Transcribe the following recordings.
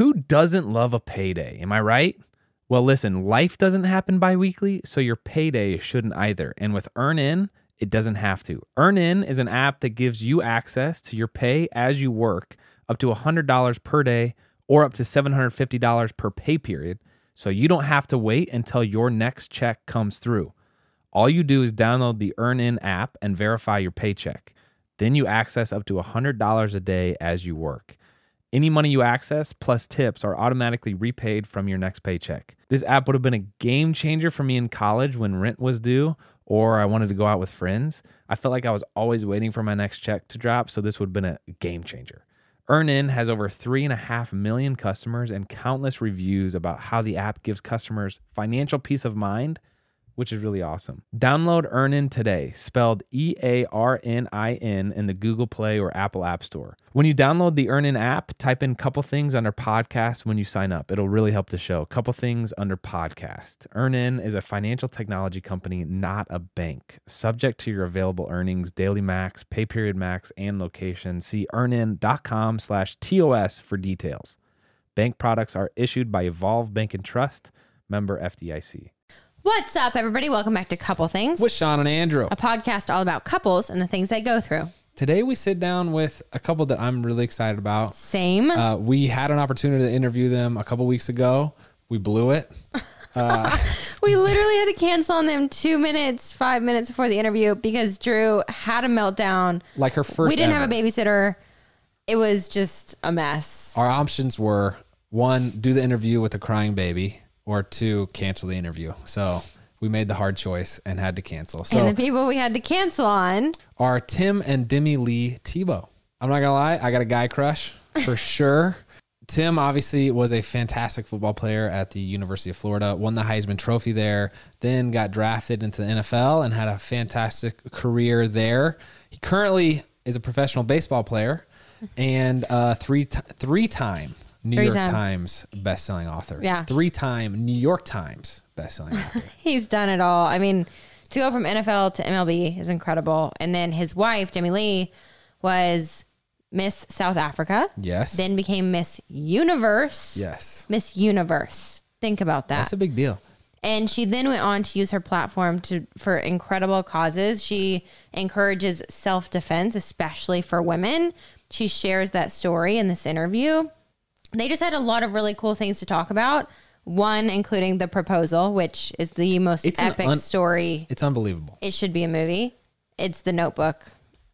Who doesn't love a payday? Am I right? Well, listen, life doesn't happen bi-weekly, so your payday shouldn't either. And with EarnIn, it doesn't have to. EarnIn is an app that gives you access to your pay as you work, up to $100 per day or up to $750 per pay period. So you don't have to wait until your next check comes through. All you do is download the EarnIn app and verify your paycheck. Then you access up to $100 a day as you work. Any money you access plus tips are automatically repaid from your next paycheck. This app would have been a game changer for me in college when rent was due or I wanted to go out with friends. I felt like I was always waiting for my next check to drop, so this would have been a game changer. EarnIn has over 3.5 million customers and countless reviews about how the app gives customers financial peace of mind which is really awesome. Download EarnIn today, spelled E A R N I N, in the Google Play or Apple App Store. When you download the EarnIn app, type in a couple things under podcast when you sign up. It'll really help the show. A Couple things under podcast. EarnIn is a financial technology company, not a bank. Subject to your available earnings, daily max, pay period max, and location. See earnin.com slash TOS for details. Bank products are issued by Evolve Bank and Trust, member FDIC. What's up, everybody? Welcome back to Couple Things, with Shawn and Andrew. a podcast all about couples and the things they go through. Today we sit down with a couple that I'm really excited about. Same. Uh, we had an opportunity to interview them a couple weeks ago. We blew it. we literally had to cancel on them two minutes, five minutes before the interview because Drew had a meltdown. Like her first. we didn't have a babysitter. It was just a mess. Our options were one, do the interview with a crying baby, or two, cancel the interview. So we made the hard choice and had to cancel. So and the people we had to cancel on. are Tim and Demi-Leigh Tebow. I'm not gonna lie, I got a guy crush for sure. Tim obviously was a fantastic football player at the University of Florida, won the Heisman Trophy there, then got drafted into the NFL and had a fantastic career there. He currently is a professional baseball player and uh, three t- three time New York Three-time. Times best-selling author. Yeah. Three time New York Times best-selling author. He's done it all. I mean, to go from NFL to MLB is incredible. And then his wife, Demi-Leigh, was Miss South Africa. Yes. Then became Miss Universe. yes. Miss Universe. Think about that. That's a big deal. and she then went on to use her platform to for incredible causes. She encourages self-defense, especially for women. She shares that story in this interview. They just had a lot of really cool things to talk about. One including the proposal, which is the most It's an epic un- story. It's unbelievable. It should be a movie. It's The Notebook.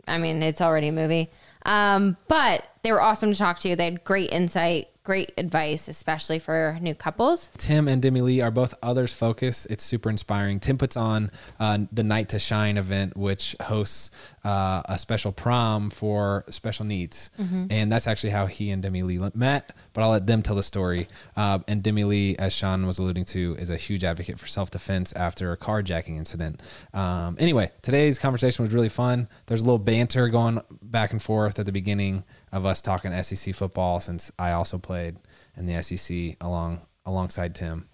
I mean, it's already a movie. Um, but they were awesome to talk to. They had great insight, great advice, especially for new couples. Tim and Demi-Leigh are both others focused. It's super inspiring. Tim puts on uh, the Night to Shine event, which hosts uh, a special prom for special needs. And that's actually how he and Demi-Leigh met. But I'll let them tell the story. Uh, and Demi-Leigh, as Shawn was alluding to, is a huge advocate for self defense after a carjacking incident. Um, anyway, today's conversation was really fun. There's a little banter going back and forth at the beginning of us talking SEC football since I also played in the SEC along alongside Tim.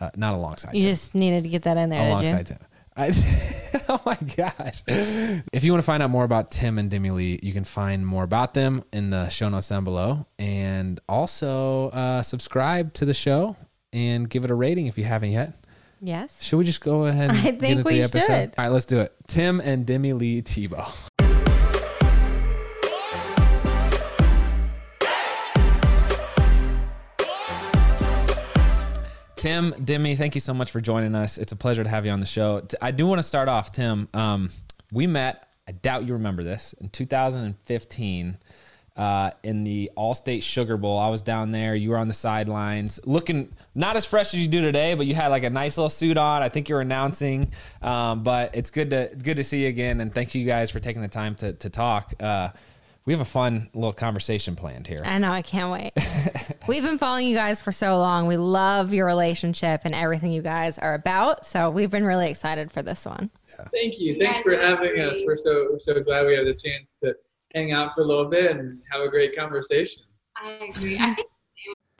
Uh, not alongside You Tim. just needed to get that in there, alongside Tim. I, oh my gosh. If you want to find out more about Tim and Demi-Leigh, you can find more about them in the show notes down below. And also uh, subscribe to the show and give it a rating if you haven't yet. Yes. Should we just go ahead and I think we the episode? should. All right, let's do it. Tim and Demi-Leigh Tebow. Tim, Demi, thank you so much for joining us. It's a pleasure to have you on the show. I do want to start off, Tim. Um, we met, I doubt you remember this, in 2015 uh, in the Allstate Sugar Bowl. I was down there. You were on the sidelines, looking not as fresh as you do today, but you had like a nice little suit on. I think you were announcing. Um, but it's good to good to see you again, and thank you guys for taking the time to to talk. Uh, we have a fun little conversation planned here. I know. I can't wait. we've been following you guys for so long. We love your relationship and everything you guys are about. So we've been really excited for this one. Thank you. Thanks for having us. We're so we're so glad we had the chance to hang out for a little bit and have a great conversation. I agree. I think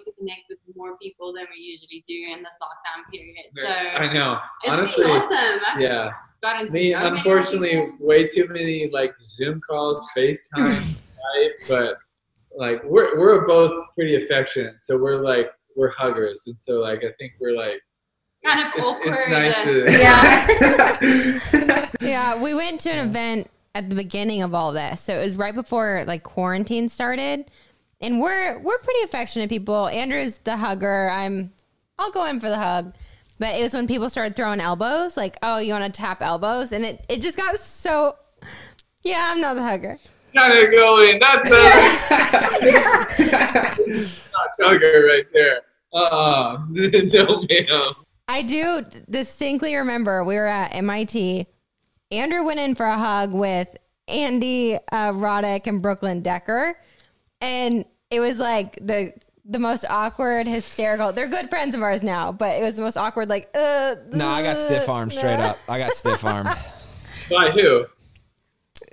To connect with more people than we usually do in this lockdown period. So I know. it's Honestly, been awesome. I've yeah. gotten to Me, know unfortunately, people. way too many like Zoom calls, FaceTime, right? But like we're we're both pretty affectionate, so we're like we're huggers, and so like I think we're like Kind of awkward It's nice and- to Yeah, we went to an event at the beginning of all this. So it was right before like quarantine started. And we're we're pretty affectionate people. Andrew's the hugger. I'm I'll go in for the hug. But it was when people started throwing elbows, like, oh, you want to tap elbows? And it, it just got so Yeah, I'm not the hugger. kind of going. That's a not tugger right there. Uh, no ma'am. I do distinctly remember we were at MIT. Andrew went in for a hug with Andy uh, Roddick and Brooklyn Decker, and it was like the the most awkward, hysterical. They're good friends of ours now, but it was the most awkward. Like, uh, No, I got stiff arm straight up. I got stiff arm. By who?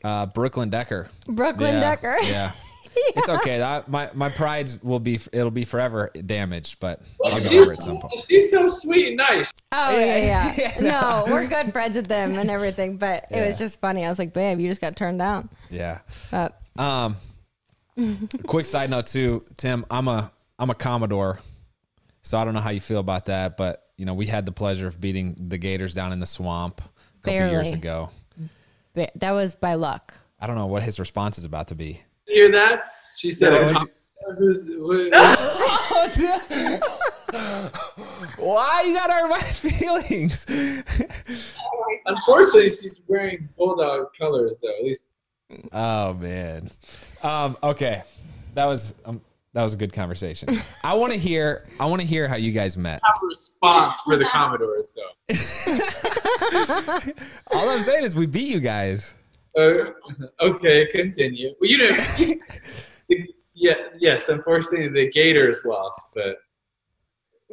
Uh, Brooklyn Decker. Brooklyn yeah, Decker. Yeah. It's okay. I, my my pride's will be it'll be forever damaged, but I'll She's, get over it at some point. she's so sweet and nice. Oh yeah, yeah. Yeah, no, we're good friends with them and everything, but it was just funny. I was like, babe, you just got turned down. Yeah. But Um, quick side note too, Tim. I'm a I'm a Commodore, so I don't know how you feel about that, but you know we had the pleasure of beating the Gators down in the swamp a couple years ago. but that was by luck. I don't know what his response is about to be. You hear that? She said, Yeah, a com- who's, who- Why you gotta hurt my feelings? Unfortunately, she's wearing bulldog colors, though. At least oh man. Um, okay, that was um, that was a good conversation. I want to hear. I want to hear how you guys met. have a response for the Commodores, though. All I'm saying is we beat you guys. Uh, okay, continue. Well, you didn't. yeah, yes. Unfortunately, the Gators lost, but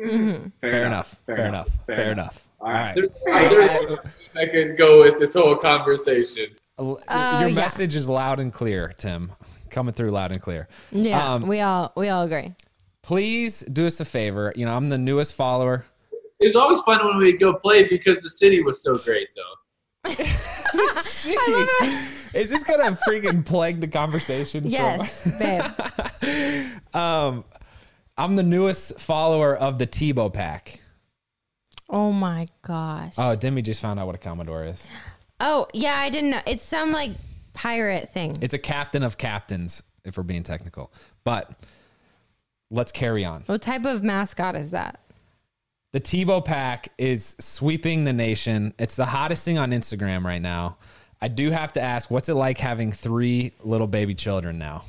Mhm. Fair, enough. Fair, enough. Fair, enough. All right. there's, there's I could go with this whole conversation. L- Uh, Your yeah. message is loud and clear, Tim. Coming through loud and clear. Yeah, Um, we all we all agree. Please do us a favor. You know, I'm the newest follower. It was always fun when we go play because the city was so great, though. Jeez. Is this gonna freaking plague the conversation? from- Yes, babe. um, I'm the newest follower of the Tebow pack. Oh my gosh. Oh, Demi just found out what a Commodore is. Oh yeah, I didn't know. It's some like pirate thing. It's a captain of captains, if we're being technical. But let's carry on. What type of mascot is that? The Tebow pack is sweeping the nation. It's the hottest thing on Instagram right now. I do have to ask, what's it like having three little baby children now?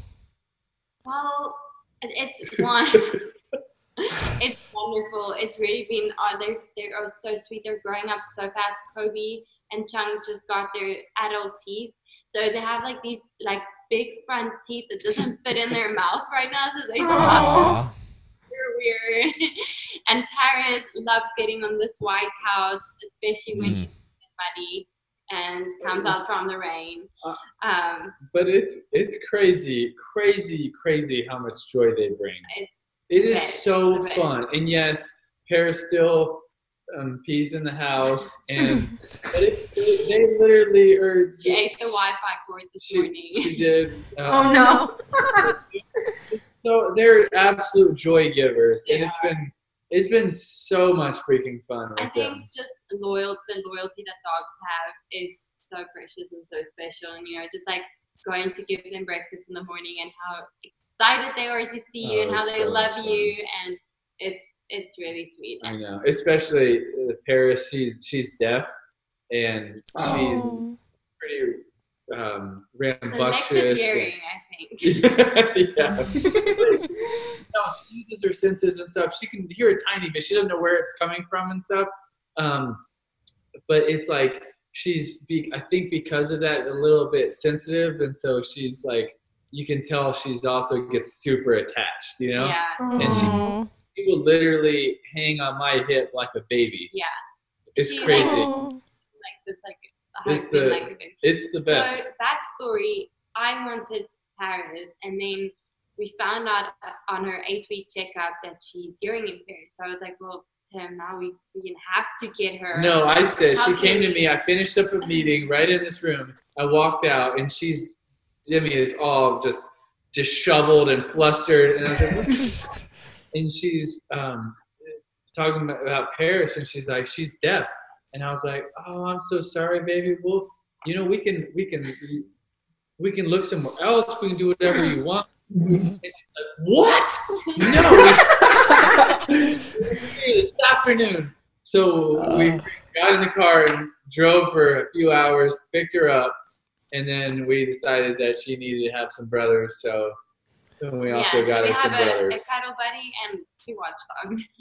Well, it's one. it's wonderful. It's really been. Oh, they they are oh, so sweet. They're growing up so fast. Kobe and Chunk just got their adult teeth, so they have like these like big front teeth that doesn't fit in their mouth right now. So they smell Aw. super weird. and Paris loves getting on this white couch, especially when Mm. she's muddy and comes out from the rain. Um, But it's it's crazy, crazy, crazy how much joy they bring. it's It is Right. so fun, and yes, Paris still um, pees in the house, and but it's they literally are. she ate the Wi-Fi cord this She, morning. she did. Oh, Um, no! So they're absolute joy givers, and They it's are. been it's been so much freaking fun with I think them. just loyal the loyalty that dogs have is so precious and so special. And you know, just like going to give them breakfast in the morning and how excited they are to see you Oh, and how they so love you and it's it's really sweet. I know, especially uh, Paris. She's she's deaf and she's Oh. pretty um, Selective rambunctious. hearing, I think. yeah. no, she uses her senses and stuff. She can hear a tiny bit. She doesn't know where it's coming from and stuff. Um, but it's like she's, be, I think, because of that, a little bit sensitive, and so she's like, you can tell she's also gets super attached. You know, Yeah. and she, Aw. She will literally hang on my hip like a baby. Yeah. It's She crazy. likes- Aw. Oh. Like this like It's the- like. It's the best. So backstory, I wanted Paris, and then we found out on her eight-week checkup that she's hearing impaired. So I was like, well, Tim, now we we have to get her. No, I said she How came to me. I finished up a meeting right in this room. I walked out, and she's Demi is all just disheveled and flustered, and I was like, "What?" and she's um, talking about- Paris, and she's like, she's deaf, and I was like, oh, I'm so sorry, baby. Well, you know, we can we can we can look somewhere else. We can do whatever you want. And she's like, what? No. this afternoon. So we got in the car and drove for a few hours, picked her up, and then we decided that she needed to have some brothers. So then we also yeah, got so we some have a, a cuddle buddy and two watchdogs.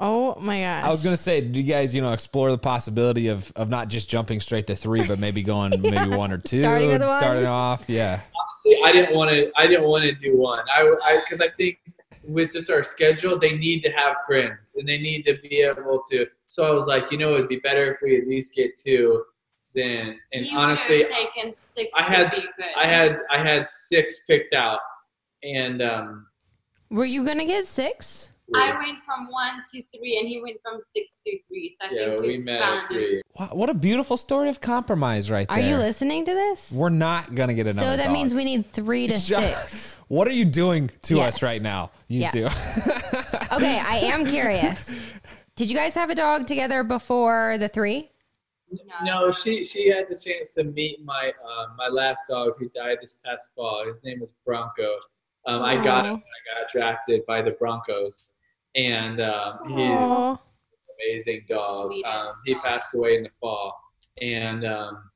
Oh my gosh. I was gonna say, do you guys, you know, explore the possibility of of not just jumping straight to three, but maybe going maybe one or two, Starting with one? starting off, yeah. Honestly, I didn't want to. I didn't want to do one. I because I, think with just our schedule, they need to have friends and they need to be able to. So I was like, you know, it'd be better if we at least get two. Than and We honestly, would taken six. I had would be good. I had I had six picked out, and um, Were you gonna get six? I went from one to three, and he went from six to three. So I yeah, think we met at three. Wow, what a beautiful story of compromise right there. Are you listening to this? We're not gonna get another. so that dog. means we need three to Shut- six. What are you doing to Yes. us right now? You Yes. two. Okay, I am curious. Did you guys have a dog together before the three? No, she she had the chance to meet my uh, my last dog who died this past fall. His name was Bronco. Um, I got him when I got drafted by the Broncos, and um, he's an amazing dog. Um, he passed away in the fall, and um,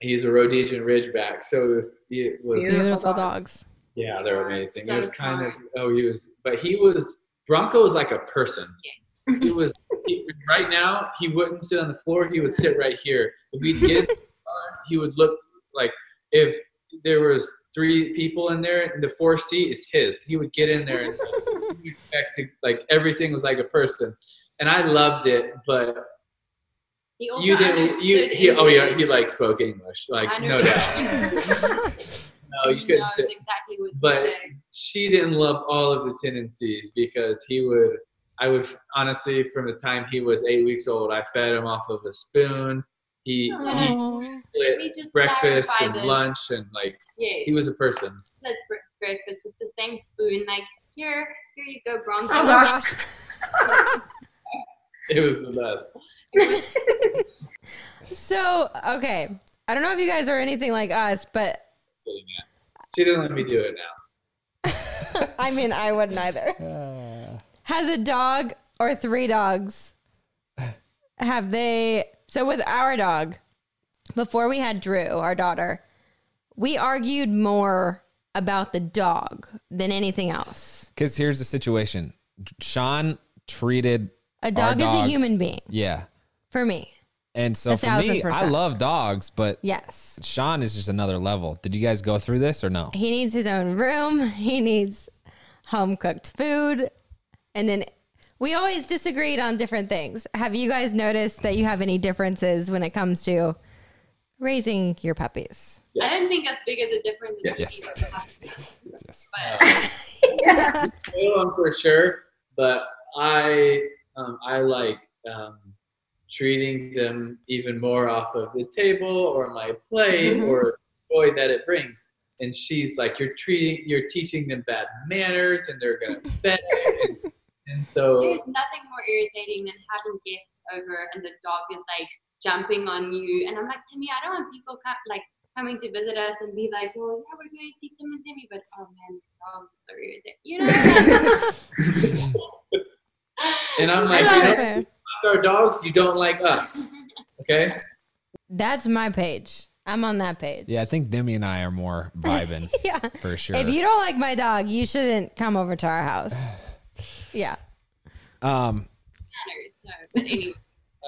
he's a Rhodesian Ridgeback. So it was, it was Beautiful Beautiful dogs. dogs. yeah, they're amazing. So it was kind of oh, he was, but he was Bronco was like a person. Yes. He was he, right now. He wouldn't sit on the floor. He would sit right here. If we'd get in the car, he would look like if there was three people in there, the fourth seat is his. He would get in there and he expect to like everything was like a person, and I loved it. But He also you didn't. You he oh yeah he like spoke English like no doubt. No, you he couldn't sit. exactly what But she didn't love all of the tendencies because he would i would honestly from the time he was eight weeks old i fed him off of a spoon he, he oh. split breakfast and this. lunch and like Yes. he was a person split bre- breakfast with the same spoon. Like here, here you go, Bronco. Oh gosh. it was the best So, okay. I don't know if you guys are anything like us, but she didn't let me do it now I mean, I wouldn't either. Has a dog or three dogs, have they? So, with our dog, before we had Drew, our daughter, we argued more about the dog than anything else. Because here's the situation. Shawn treated A dog, is a human being yeah. for me. And so A for me, I love dogs, but Yes. Shawn is just another level. Did you guys go through this or no? He needs his own room. He needs home cooked food. And then we always disagreed on different things. Have you guys noticed that you have any differences when it comes to raising your puppies? I don't think as big as a difference as Yes. Yes. But Little one for sure but i um, i like um, treating them even more off of the table or my plate Mhm. or joy that it brings and she's like you're treating you're teaching them bad manners and they're gonna beg and And so There's nothing more irritating than having guests over and the dog is like jumping on you. And I'm like, Timmy, I don't want people come, like coming to visit us and be like, well, yeah, we're going to see Tim and Timmy, but oh man, the dog is so irritating. You know? and I'm like, you know, like our dogs, you don't like us. Okay? That's my page. I'm on that page. Yeah, I think Demi and I are more vibing Yeah. for sure. If you don't like my dog, you shouldn't come over to our house. Yeah. um, so,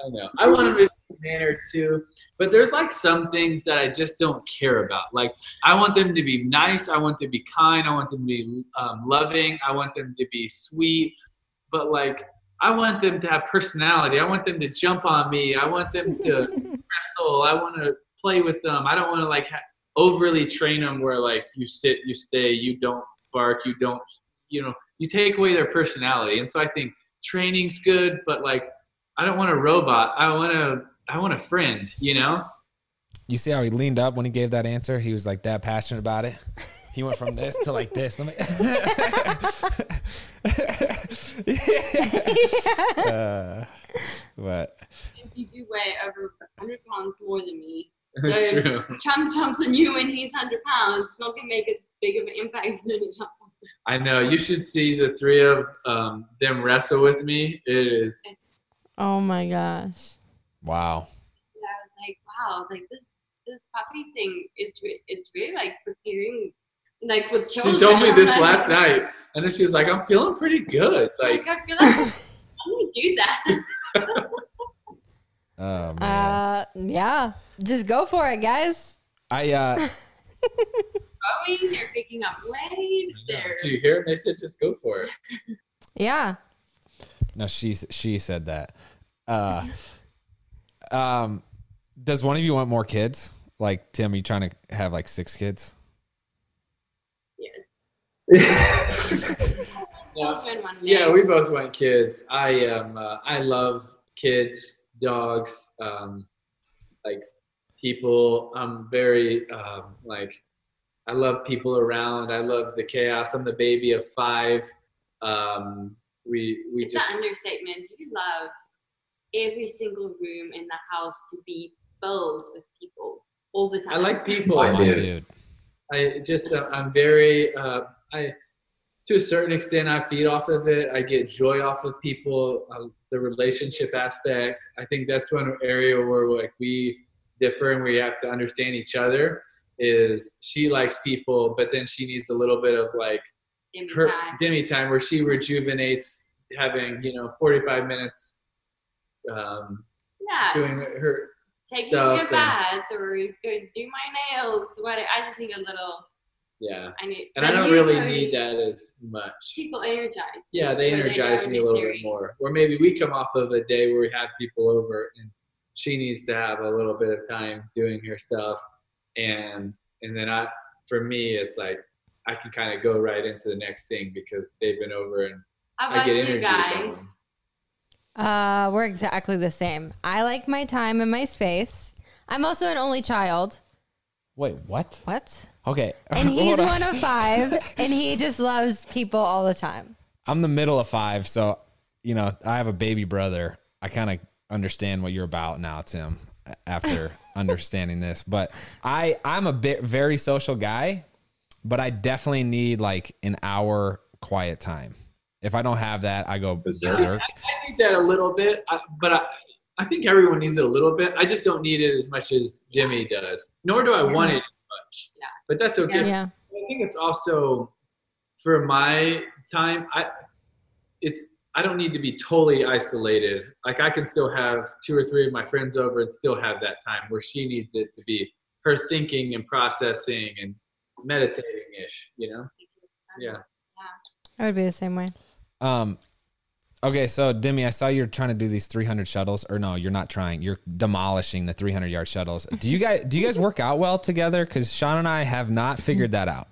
I know. I want them to be mannered too, but there's like some things that I just don't care about. Like I want them to be nice. I want them to be kind. I want them to be um, loving. I want them to be sweet. But like I want them to have personality. I want them to jump on me. I want them to wrestle. I want to play with them. I don't want to like ha- overly train them where like you sit, you stay, you don't bark, you don't, you know, you take away their personality. And so I think training's good, but like I don't want a robot. I want a I want a friend, you know? you see how he leaned up when he gave that answer? He was like that passionate about it. He went from this to like this. Let me. uh, but since you do weigh over 100 pounds more than me, That's So- true. Chunk jumps on you and he's 100 pounds. Not going to make as big of an impact as when he jumps on I know. You should see the three of um, them wrestle with me. It is Oh my gosh. wow. And I was like, wow, like this this puppy thing is re- is really like preparing like with children. she told me this like- last night and then she was like, I'm feeling pretty good. Like Like I feel like I'm gonna do that. Oh man. Uh, yeah. Just go for it, guys. I uh Growing, they're picking up weight. They're Did you hear? They said just go for it. Yeah. no she she said that. Uh um does one of you want more kids? Like Tim, are you trying to have like six kids? children one day. Yeah, we both want kids. I am. Uh, I love kids, dogs, um, like people. I'm very um, like. I love people around. I love the chaos. I'm the baby of five. Um, we we It's just an understatement. You love every single room in the house to be filled with people all the time. I like people. I do. dude. I just uh, I'm very uh, I to a certain extent I feed off of it. I get joy off of people. The relationship aspect. I think that's one area where like we differ and we have to understand each other. Is she likes people, but then she needs a little bit of like Demi her time. demi time where she rejuvenates having you know 45 minutes um, Yeah. doing her taking stuff a and- bath or go do my nails. What I just need a little. Yeah I need. and i don't really need that as much People energize. yeah they energize go me a little they're bit more or maybe we come off of a day where we have people over and she needs to have a little bit of time doing her stuff and and then i for me it's like i can kind of go right into the next thing because they've been over and How i about get you energy guys? from them. Uh, we're exactly the same. I like my time and my space. I'm also an only child. Wait, what? What? Okay. And he's one of five, and he just loves people all the time. I'm the middle of five, so you know I have a baby brother. I kind of understand what you're about now, Tim. After understanding this, but I I'm a bit very social guy, but I definitely need like an hour quiet time. If I don't have that, I go berserk. I need that a little bit, but I, I think everyone needs it a little bit. I just don't need it as much as Demi does. Nor do I want it as much. Yeah. But that's okay. Yeah. I think it's also for my time. I it's I don't need to be totally isolated. Like I can still have two or three of my friends over and still have that time where she needs it to be her thinking and processing and meditating ish. You know? Yeah. Yeah. I would be the same way. Um, okay, so Demi, I saw you're trying to do these 300 shuttles, or no, you're not trying. You're demolishing the 300 yard shuttles. Do you guys do you guys work out well together? Because Sean and I have not figured that out.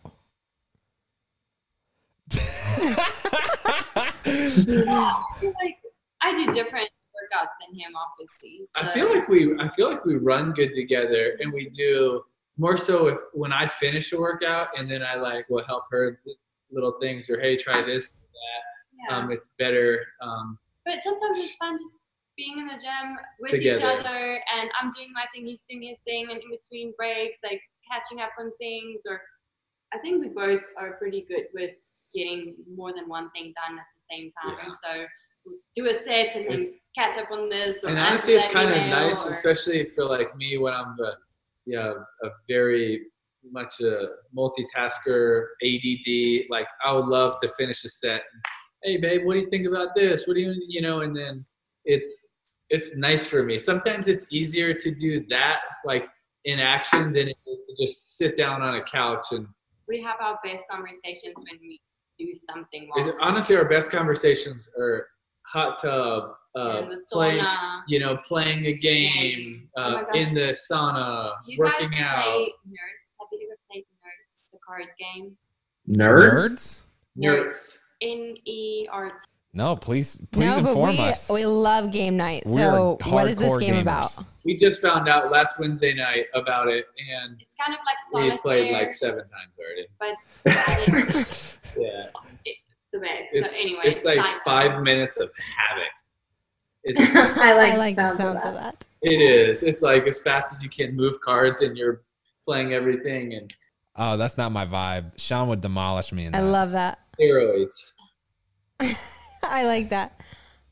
I like I do different workouts than him, obviously. I feel like we I feel like we run good together and we do more so if when I finish a workout and then I like will help her little things or hey try this that Yeah. um, it's better. Um, But sometimes it's fun just being in the gym with each other, and I'm doing my thing, he's doing his thing, and in between breaks, like catching up on things. Or I think we both are pretty good with getting more than one thing done at the same time. Yeah. So do a set and then It's- catch up on this. Or and honestly, it's kind of nice, or- especially for like me when I'm the yeah a very much a multitasker, ADD. Like I would love to finish a set. Hey, babe, what do you think about this? What do you you know? And then it's it's nice for me. Sometimes it's easier to do that like in action than it is to just sit down on a couch and. we have our best conversations when we do something. Is it, honestly, our best conversations are hot tub, uh, playing, you know, playing a game, Game. Oh uh, in the sauna, Do you working guys out. play Nerts? Have you ever played Nerts? It's a card game. Nerts? Nerts. N E R T. No, please, please no, inform we, us. we love game night. We So what is this game gamers. about? We just found out last Wednesday night about it, and It's kind of like we solitaire, played like seven times already. but it's Yeah, the best. it's so anyway, it's like side five minutes of havoc. It's I like, I like the the sound, sound of of that. that. it is. It's like as fast as you can move cards, and you're playing everything and oh, that's not my vibe. Shawn would demolish me in I love that. steroids. I like that.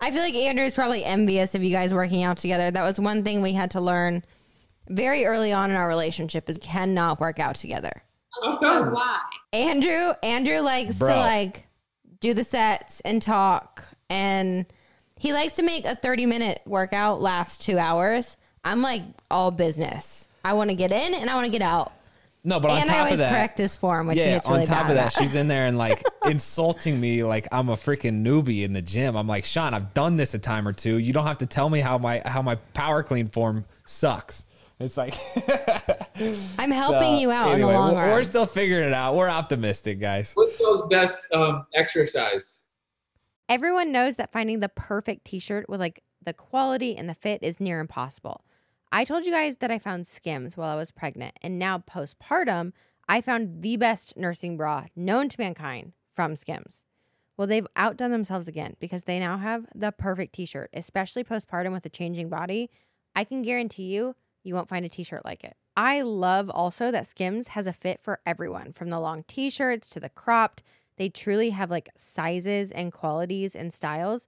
I feel like Andrew is probably envious of you guys working out together. That was one thing we had to learn very early on in our relationship is cannot work out together. How So come? why? Andrew, Andrew likes Bro. to like do the sets and talk and he likes to make a 30 minute workout last 2 hours. I'm like all business. I want to get in and I want to get out. No, but on and I top always of that, correct his form, which he yeah, gets really on top bad of that, about. she's in there and like insulting me like I'm a freaking newbie in the gym. I'm like, Shawn, I've done this a time or two. You don't have to tell me how my how my power clean form sucks. It's like I'm helping So, you out in anyway, the long we're, run. We're still figuring it out. We're optimistic, guys. What's y'all's best um, exercise? Everyone knows that finding the perfect t-shirt with like the quality and the fit is near impossible. I told you guys that I found Skims while I was pregnant, and now postpartum, I found the best nursing bra known to mankind from Skims. Well, they've outdone themselves again because they now have the perfect t-shirt, especially postpartum with a changing body. I can guarantee you, you won't find a t-shirt like it. I love also that Skims has a fit for everyone, from the long t-shirts to the cropped. They truly have like sizes and qualities and styles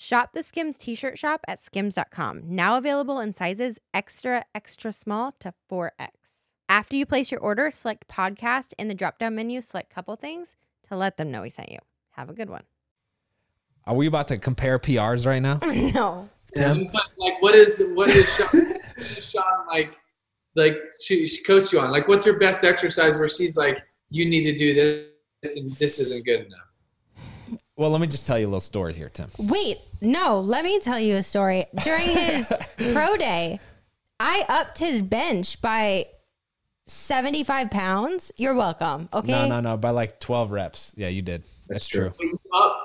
Shop the Skims t-shirt shop at skims.com. Now available in sizes extra, extra small to 4X. After you place your order, select podcast in the drop-down menu, select couple things to let them know we sent you. Have a good one. Are we about to compare PRs right now? no. Tim? But, like, what is what is Shawn, Shawn like? Like, she, she coach you on like, what's your best exercise where she's like, you need to do this, and this isn't good enough. Well, let me just tell you a little story here, Tim. Wait, no, let me tell you a story. During his pro day, I upped his bench by 75 pounds. You're welcome. Okay. No, no, no. By like 12 reps. Yeah, you did. That's, true. But you Up,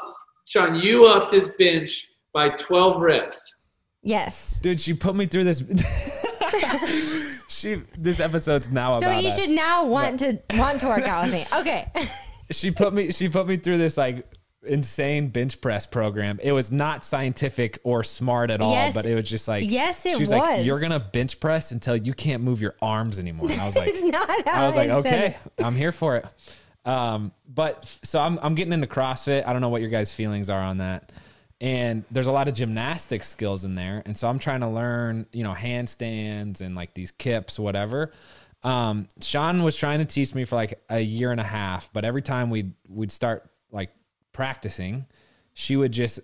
Shawn, you upped his bench by 12 reps. Yes. Dude, she put me through this. she. This episode's now So about you us. should now want to want to work out with me. Okay. she put me she put me through this like insane bench press program. It was not scientific or smart at all, Yes. but it was just like Yes, it she was, like. You're gonna bench press until you can't move your arms anymore. And I was like, I was like, okay. I'm here for it. Um, but so I'm I'm getting into CrossFit. I don't know what your guys' feelings are on that. And there's a lot of gymnastic skills in there. And so I'm trying to learn, you know, handstands and like these kips, whatever. Um, Shawn was trying to teach me for like a year and a half, but every time we'd we'd start like practicing, she would just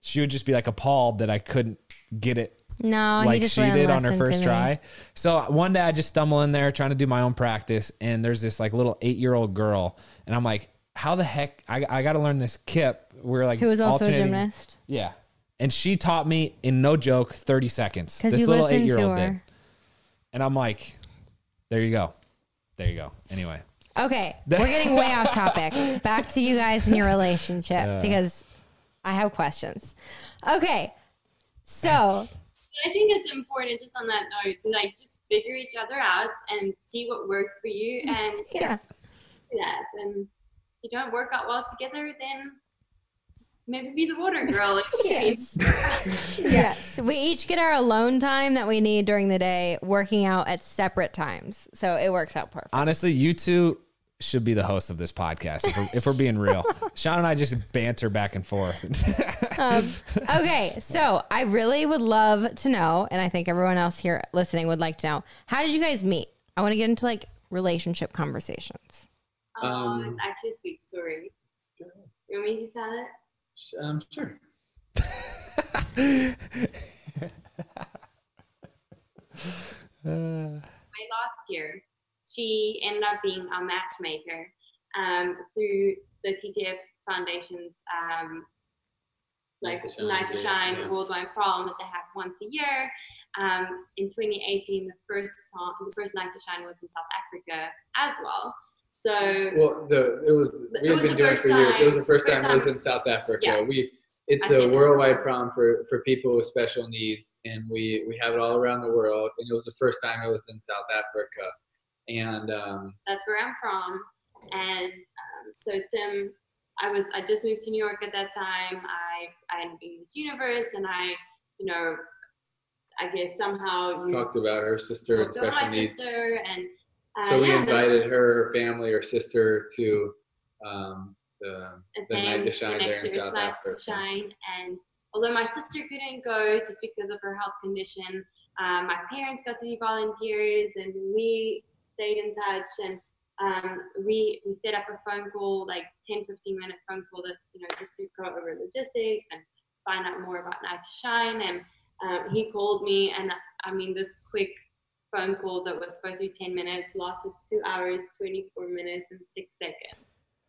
she would just be like appalled that I couldn't get it No, like she did on her first try. So one day I just stumble in there trying to do my own practice, and there's this like little eight year old girl, and I'm like, how the heck? I, I got to learn this kip. We're like Who was also a gymnast. Yeah, And she taught me in no joke 30 seconds. This you little eight year old did. And I'm like, there you go. There you go. Anyway. Okay, we're getting way off topic. Back to you guys and your relationship Yeah. because I have questions. Okay, so I think it's important just on that note to like just figure each other out and see what works for you and yeah, do that. And if you don't work out well together, then just maybe be the water girl. Like, yes, yes. We each get our alone time that we need during the day, working out at separate times, so it works out perfect. Honestly, you two should be the host of this podcast if we're, if we're being real. Shawn and I just banter back and forth. Um, okay, so I really would love to know, and I think everyone else here listening would like to know, how did you guys meet? I want to get into like relationship conversations. Oh, Um, it's actually a sweet story. You want me to tell it? Um, sure. my last year, she ended up being our matchmaker um, through the TTF Foundation's um, like Night to Shine, Night to yeah, Shine yeah. Worldwide Prom that they have once a year. Um, in 2018, the first prom, the first Night to Shine was in South Africa as well. So Well, the it was we It had been doing it for years. It was the first first time it was in South Africa. Yeah. We it's I a worldwide prom for for people with special needs, and we we have it all around the world. And it was the first time it was in South Africa, and um, that's where I'm from. And um, so Tim, I was I just moved to New York at that time. I I had been this Universe, and I, you know, I guess somehow you talked about her sister about special my needs. sister, and uh, So we yeah, invited her, her family, her sister to um, the the night to shine the there in South Africa. to Shine. And although my sister couldn't go just because of her health condition, um, my parents got to be volunteers, and we stayed in touch. And um, we we set up a phone call, like 10, 15 minute phone call, that you know just to go over logistics and find out more about Night to Shine. And um, he called me, and I mean this quick phone call that was supposed to be 10 minutes lasted two hours, 24 minutes, and six seconds.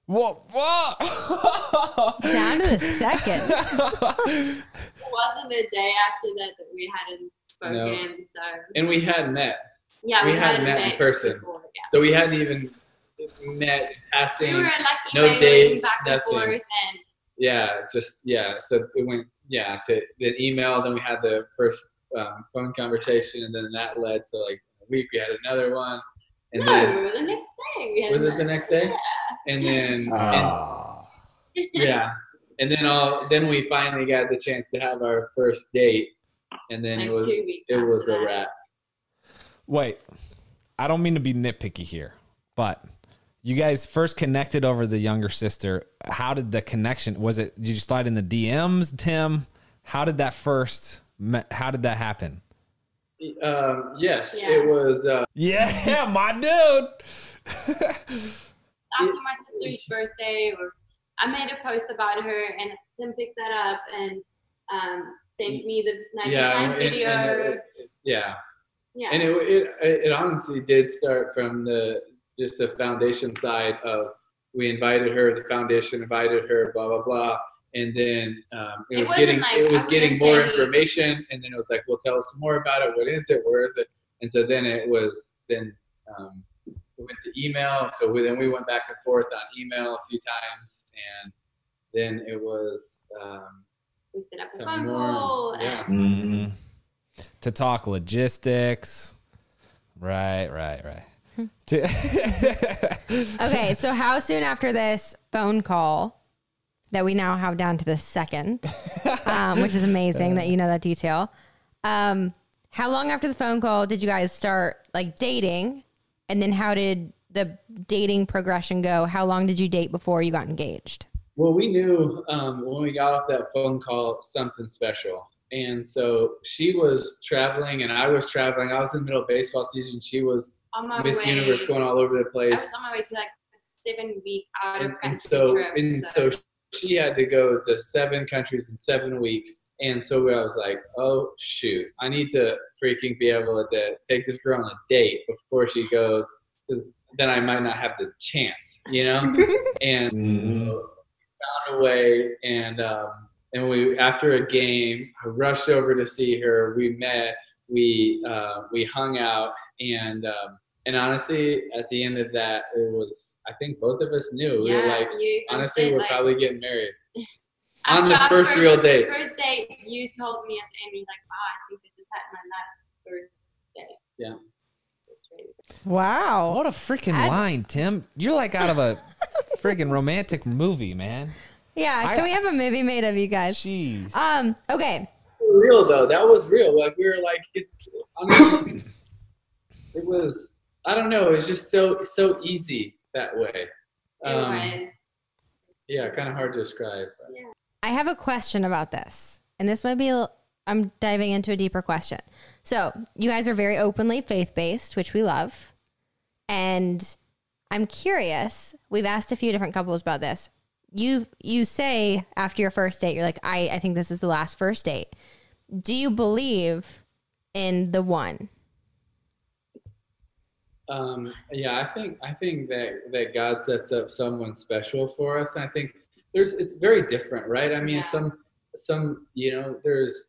What? whoa. Down to the second. It wasn't a day after that that we hadn't spoken. So And we had met, yeah, we we, hadn't hadn't met in person. Before, yeah. so we hadn't even met in We passing. were like no dates, back and nothing. forth, and yeah, just yeah. So it went yeah to the email. Then we had the first um, phone conversation, and then that led to like a week. We had another one, and no, then the next day we had. was it the next day? Yeah. And then and, Ah. yeah, and then all then we finally got the chance to have our first date, and then like it was two weeks. it was after a that. wrap. Wait, I don't mean to be nitpicky here, but you guys first connected over the younger sister. How did the connection? Was it? Did you slide in the DMs, Tim? How did that first? How did that happen? Um, yes, Yeah. it was. Uh, Yeah, my dude. After my sister's birthday, or I made a post about her, and Tim picked that up and um, sent me the Night to yeah, Shine and- and video. it- it- yeah. Yeah. and it, it it honestly did start from the just the foundation side of we invited her the foundation invited her blah blah blah and then um, it, It was getting like- it was getting more say- information and then it was like well tell us more about it what is it where is it and so then it was then um, we went to email so we, then we went back and forth on email a few times and then it was um, we set up a Tell phone call. Yeah. And Mhm. To talk logistics. Right, right, right. Okay, so how soon after this phone call that we now have down to the second, um, which is amazing that you know that detail. Um, how long after the phone call did you guys start like dating? And then how did the dating progression go? How long did you date before you got engaged? Well, we knew um, when we got off that phone call something special. And so she was traveling and I was traveling. I was in the middle of baseball season. She was on my Miss way, Universe going all over the place. I place. was on my way to like a seven week out of And, and so, trip. and so she had to go to seven countries in seven weeks. And so I was like, oh, shoot, I need to freaking be able to take this girl on a date before she goes, because then I might not have the chance, you know? and Mhm. found a way and um, and we after a game, I rushed over to see her. We met, we uh, we hung out, and um, and honestly, at the end of that, it was I think both of us knew we were Yeah, like you honestly said, we're like, probably getting married. on the our first real date. First date, you told me at the end, you're like, "Wow, I think this is at my last first date." Yeah. Wow. What a freaking I- line, Tim. You're like out of a freaking romantic movie, man. Yeah. I- Can we have a movie made of you guys? Jeez. Um. Okay. real though. That was real. Like we were like, it's. I mean, it was. I don't know. It was just so so easy that way. It Um, was. yeah, kind of hard to describe. but- I have a question about this, and this might be. a l- I'm diving into a deeper question. So, you guys are very openly faith based, which we love. And I'm curious. We've asked a few different couples about this. You you say after your first date, you're like, I, I think this is the last first date. Do you believe in the one? Um, yeah, I think I think that that God sets up someone special for us. And I think there's it's very different, right? I mean, Yeah. some some you know there's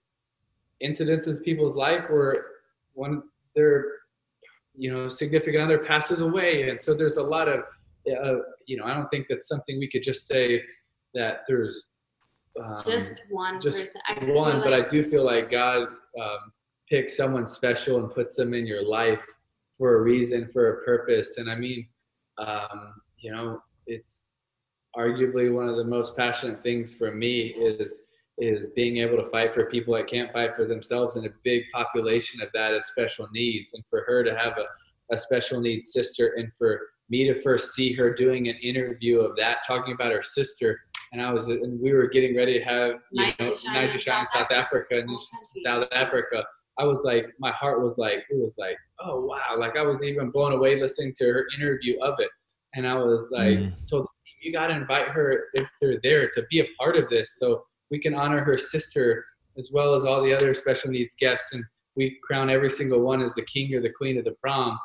incidences in people's life where one their you know significant other passes away, and so there's a lot of uh, you know I don't think that's something we could just say that there's um, just one just person. I one, but I do feel like God um, picks someone special and puts them in your life for a reason, for a purpose. And I mean, um, you know, it's arguably one of the most passionate things for me is is being able to fight for people that can't fight for themselves, and a big population of that is special needs. And for her to have a, a special needs sister, and for me to first see her doing an interview of that, talking about her sister, and I was, and we were getting ready to have you Night to know, Shine Night in to Shine in South South Africa, and Whole this is. South Africa. I was like, my heart was like, it was like, oh wow, like I was even blown away listening to her interview of it, and I was like, Mm. told you got to invite her if they're there to be a part of this, so we can honor her sister as well as all the other special needs guests, and we crown every single one as the king or the queen of the prom.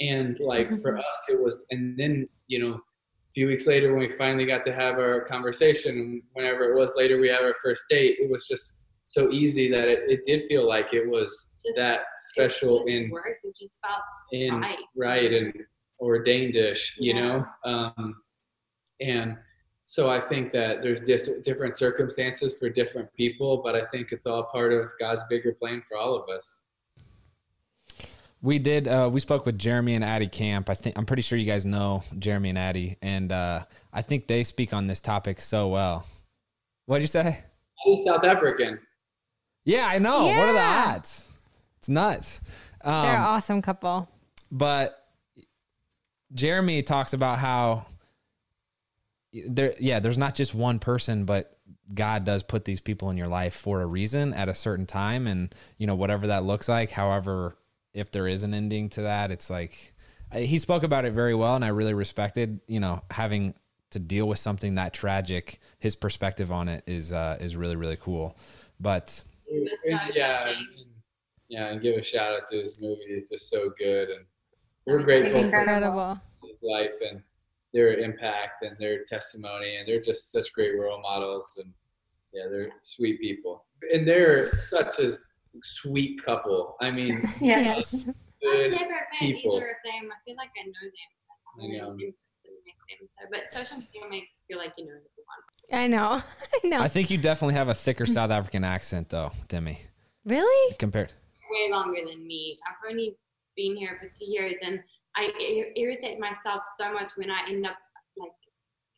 And like for us, it was, and then you know, a few weeks later when we finally got to have our conversation, whenever it was later we had our first date, it was just so easy that it, it did feel like it was Just- that it special just in worked. It just felt in right. right and ordained-ish, you Yeah. know. Um, and so I think that there's dis- different circumstances for different people, but I think it's all part of God's bigger plan for all of us. We did. Uh, we spoke with Jeremy and Addie Camp. I think I'm pretty sure you guys know Jeremy and Addie, and uh, I think they speak on this topic so well. What'd you say? He's South African. Yeah, I know. What are the odds? It's nuts. They're an Um, awesome couple. but Jeremy talks about how there, yeah, there's not just one person, but God does put these people in your life for a reason at a certain time, and you know whatever that looks like. However, if there is an ending to that, it's like I- he spoke about it very well, and I really respected you know having to deal with something that tragic. His perspective on it is uh, is really really cool. But was so yeah, touching. and, yeah, and give a shout out to his movie. It's just so good, and we're grateful for Incredible. his life and their impact and their testimony, and they're just such great role models, and yeah, they're sweet people, and they're such a sweet couple. I mean, Yes. I've never met people. either of them. I feel like I know them. but I know. in person met them. So, but social media makes you feel like you know everyone. I know. I know. I think you definitely have a thicker South African accent, though, Demi. really? Compared, Way longer than me. I've only been here for two years, and I ir- irritate myself so much when I end up like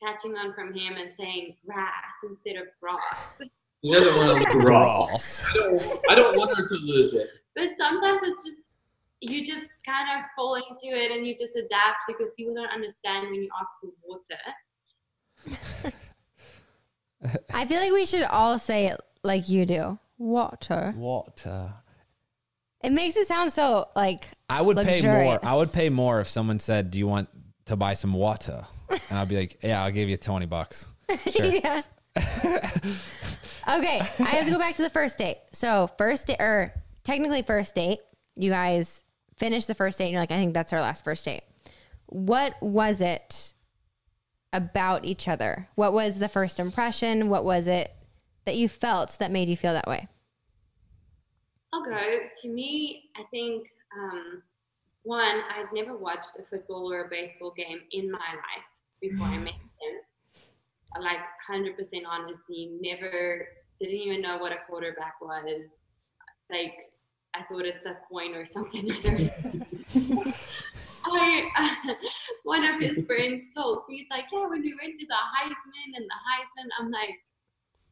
catching on from him and saying grass instead of grass. He doesn't want to lose Ross. I don't, I don't want her to lose it. But sometimes it's just you just kind of fall into it and you just adapt because people don't understand when you ask for water. I feel like we should all say it like you do. Water. What? Uh, It makes it sound so like I would pay more. I would pay more if someone said, "Do you want to buy some water?" And I'd be like, "Yeah, I'll give you twenty bucks." Sure. yeah. okay, I have to go back to the first date. So first date, or technically first date, you guys finish the first date. And you're like, I think that's our last first date. What was it about each other? What was the first impression? What was it that you felt that made you feel that way? I'll go. To me, I think um, one, I'd never watched a football or a baseball game in my life before I met him. I'm like 100% honesty, never, didn't even know what a quarterback was. Like, I thought it's a coin or something. I, one of his friends told me, he's like, yeah, when we went to the Heisman and the Heisman, I'm like,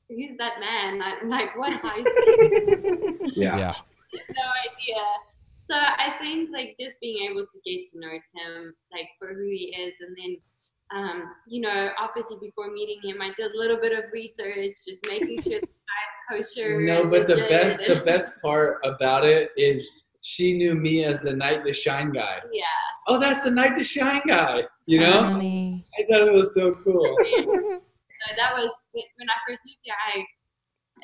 who's that man? I'm like, what Heisman? Yeah. Yeah. no idea. So I think like just being able to get to know Tim like for who he is, and then um, you know, obviously before meeting him, I did a little bit of research, just making sure the guy's kosher. No, but the best the best part about it is she knew me as the Night to Shine guy. Yeah. Oh, that's the Night to Shine guy. You know? Funny. I thought it was so cool. So that was when I first moved here. I,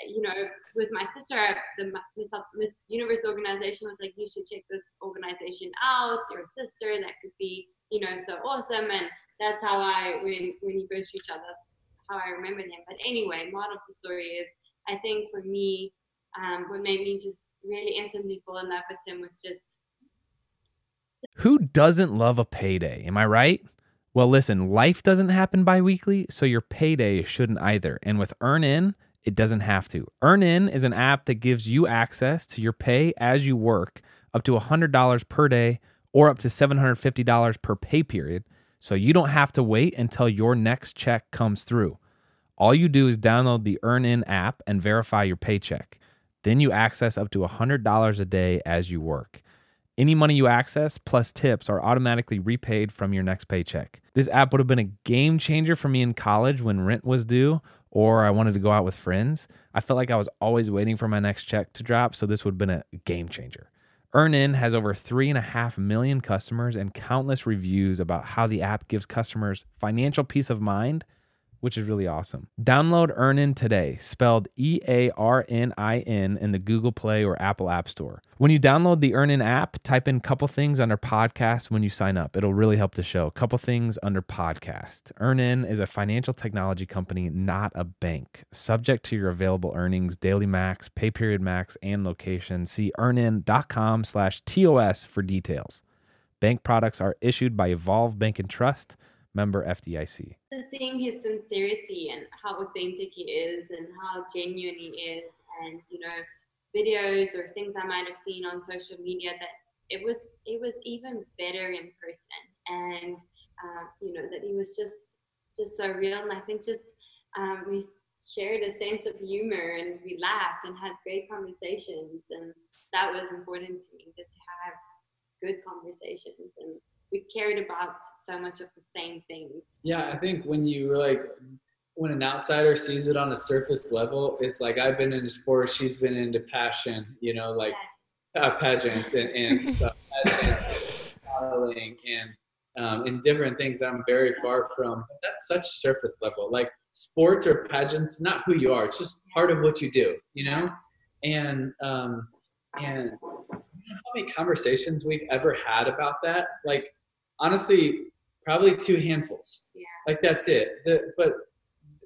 you know, with my sister, the Miss, Miss Universe organization was like, you should check this organization out. Your sister, that could be, you know, so awesome. And that's how I, when when you first reached out, that's how I remember him. But anyway, moral of the story is, I think for me, um, what made me just really instantly fall in love with him was just Who doesn't love a payday? Am I right? Well, listen, life doesn't happen bi weekly, so your payday shouldn't either. And with EarnIn, it doesn't have to. EarnIn is an app that gives you access to your pay as you work up to $100 per day or up to $750 per pay period. So you don't have to wait until your next check comes through. All you do is download the EarnIn app and verify your paycheck. Then you access up to $100 a day as you work. Any money you access plus tips are automatically repaid from your next paycheck. This app would have been a game changer for me in college when rent was due or I wanted to go out with friends. I felt like I was always waiting for my next check to drop, so this would have been a game changer. EarnIn has over 3.5 million customers and countless reviews about how the app gives customers financial peace of mind which is really awesome. Download EarnIn today, spelled E A R N I N, in the Google Play or Apple App Store. When you download the EarnIn app, type in couple things under podcast when you sign up. It'll really help the show. Couple things under podcast. EarnIn is a financial technology company, not a bank. Subject to your available earnings, daily max, pay period max, and location. See earnin.com slash TOS for details. Bank products are issued by Evolve Bank and Trust, member FDIC. seeing his sincerity and how authentic he is and how genuine he is and you know videos or things i might have seen on social media that it was it was even better in person. And uh, you know that he was just just so real. And i think just um, we shared a sense of humor and we laughed and had great conversations. And that was important to me just to have good conversations and we cared about so much of the same things Yeah, I think when you were like when an outsider sees it on a surface level, it's like I've been into sports, she's been into passion, you know, like uh, pageants and, and pageants, modeling and um, and different things I'm very far from. But that's such surface level. Like sports or pageants, not who you are. It's just part of what you do, you know. And um, and you know how many conversations we've ever had about that? Like honestly, probably two handfuls. Yeah. Like that's it. The, but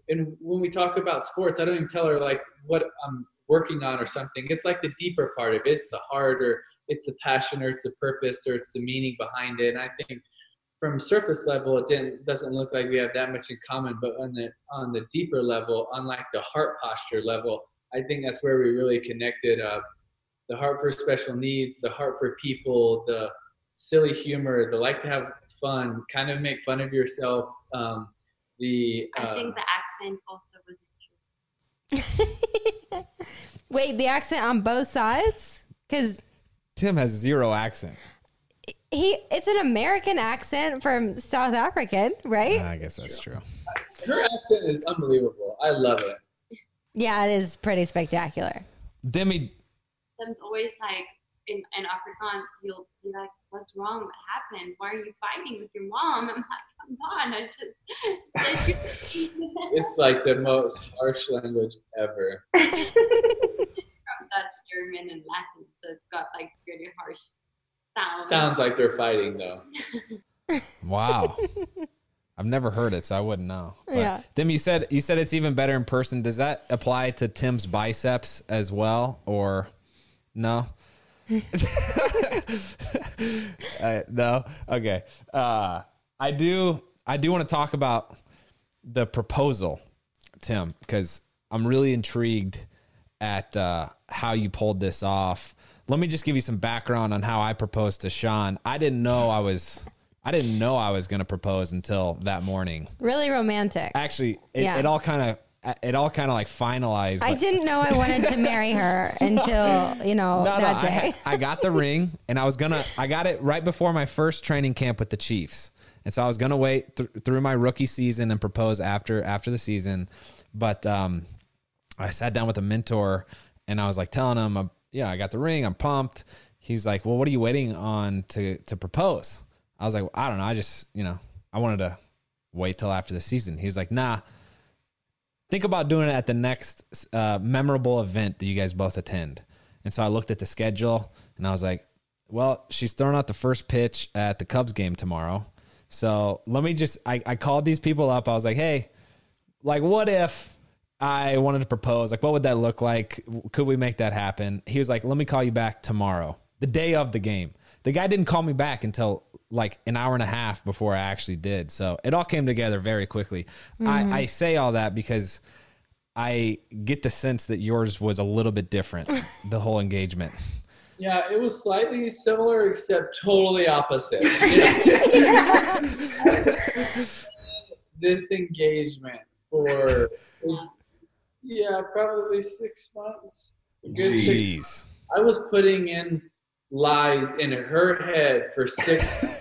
and when we talk about sports, I don't even tell her like what I'm working on or something. It's like the deeper part of it. It's the heart or it's the passion or it's the purpose or it's the meaning behind it. And I think from surface level, it didn't doesn't look like we have that much in common. But on the on the deeper level, on like the heart posture level, I think that's where we really connected. Uh, the heart for special needs, the heart for people, the silly humor, the like to have fun, kind of make fun of yourself. Um, the I uh, think the accent also was Wait, the accent on both sides? Because Tim has zero accent. he it's an American accent from South African, right? I guess that's true. her accent is unbelievable. I love it. Yeah, it is pretty spectacular. Demi, Tim's always like in, in Afrikaans, you'll be like, What's wrong? What happened? Why are you fighting with your mom? I'm like, Come on, I just It's like the most harsh language ever. from Dutch, German, and Latin, so it's got like really harsh sounds. Sounds like they're fighting though. wow. I've never heard it, so I wouldn't know. But, Yeah. Tim, you said you said it's even better in person. Does that apply to Tim's biceps as well, or no? uh, no. Okay. Uh, I do. I do want to talk about the proposal, Tim, because I'm really intrigued at uh, how you pulled this off. Let me just give you some background on how I proposed to Shawn. I didn't know I was. I didn't know I was going to propose until that morning. Really romantic. Actually, it, Yeah. it all kind of it all kind of like finalized. I like- didn't know I wanted to marry her until, you know, No, no, that I, day. had- I got the ring and I was gonna I got it right before my first training camp with the Chiefs. And so I was gonna wait th- through my rookie season and propose after after the season. But um I sat down with a mentor and I was like telling him, I'm, yeah, I got the ring, I'm pumped. He's like, Well, what are you waiting on to to propose? I was like, I don't know, I just, you know, I wanted to wait till after the season. He was like, nah, think about doing it at the next uh, memorable event that you guys both attend. And so I looked at the schedule and I was like, well, she's throwing out the first pitch at the Cubs game tomorrow. So let me just, I, I called these people up. I was like, hey, like, what if I wanted to propose? Like, what would that look like? Could we make that happen? He was like, let me call you back tomorrow, the day of the game. The guy didn't call me back until like an hour and a half before I actually did. So it all came together very quickly. I, mm-hmm. I say all that because I get the sense that yours was a little bit different, the whole engagement. Yeah, it was slightly similar except totally opposite. this engagement for yeah, probably six months. A good six. Jeez. I was putting in lies in her head for six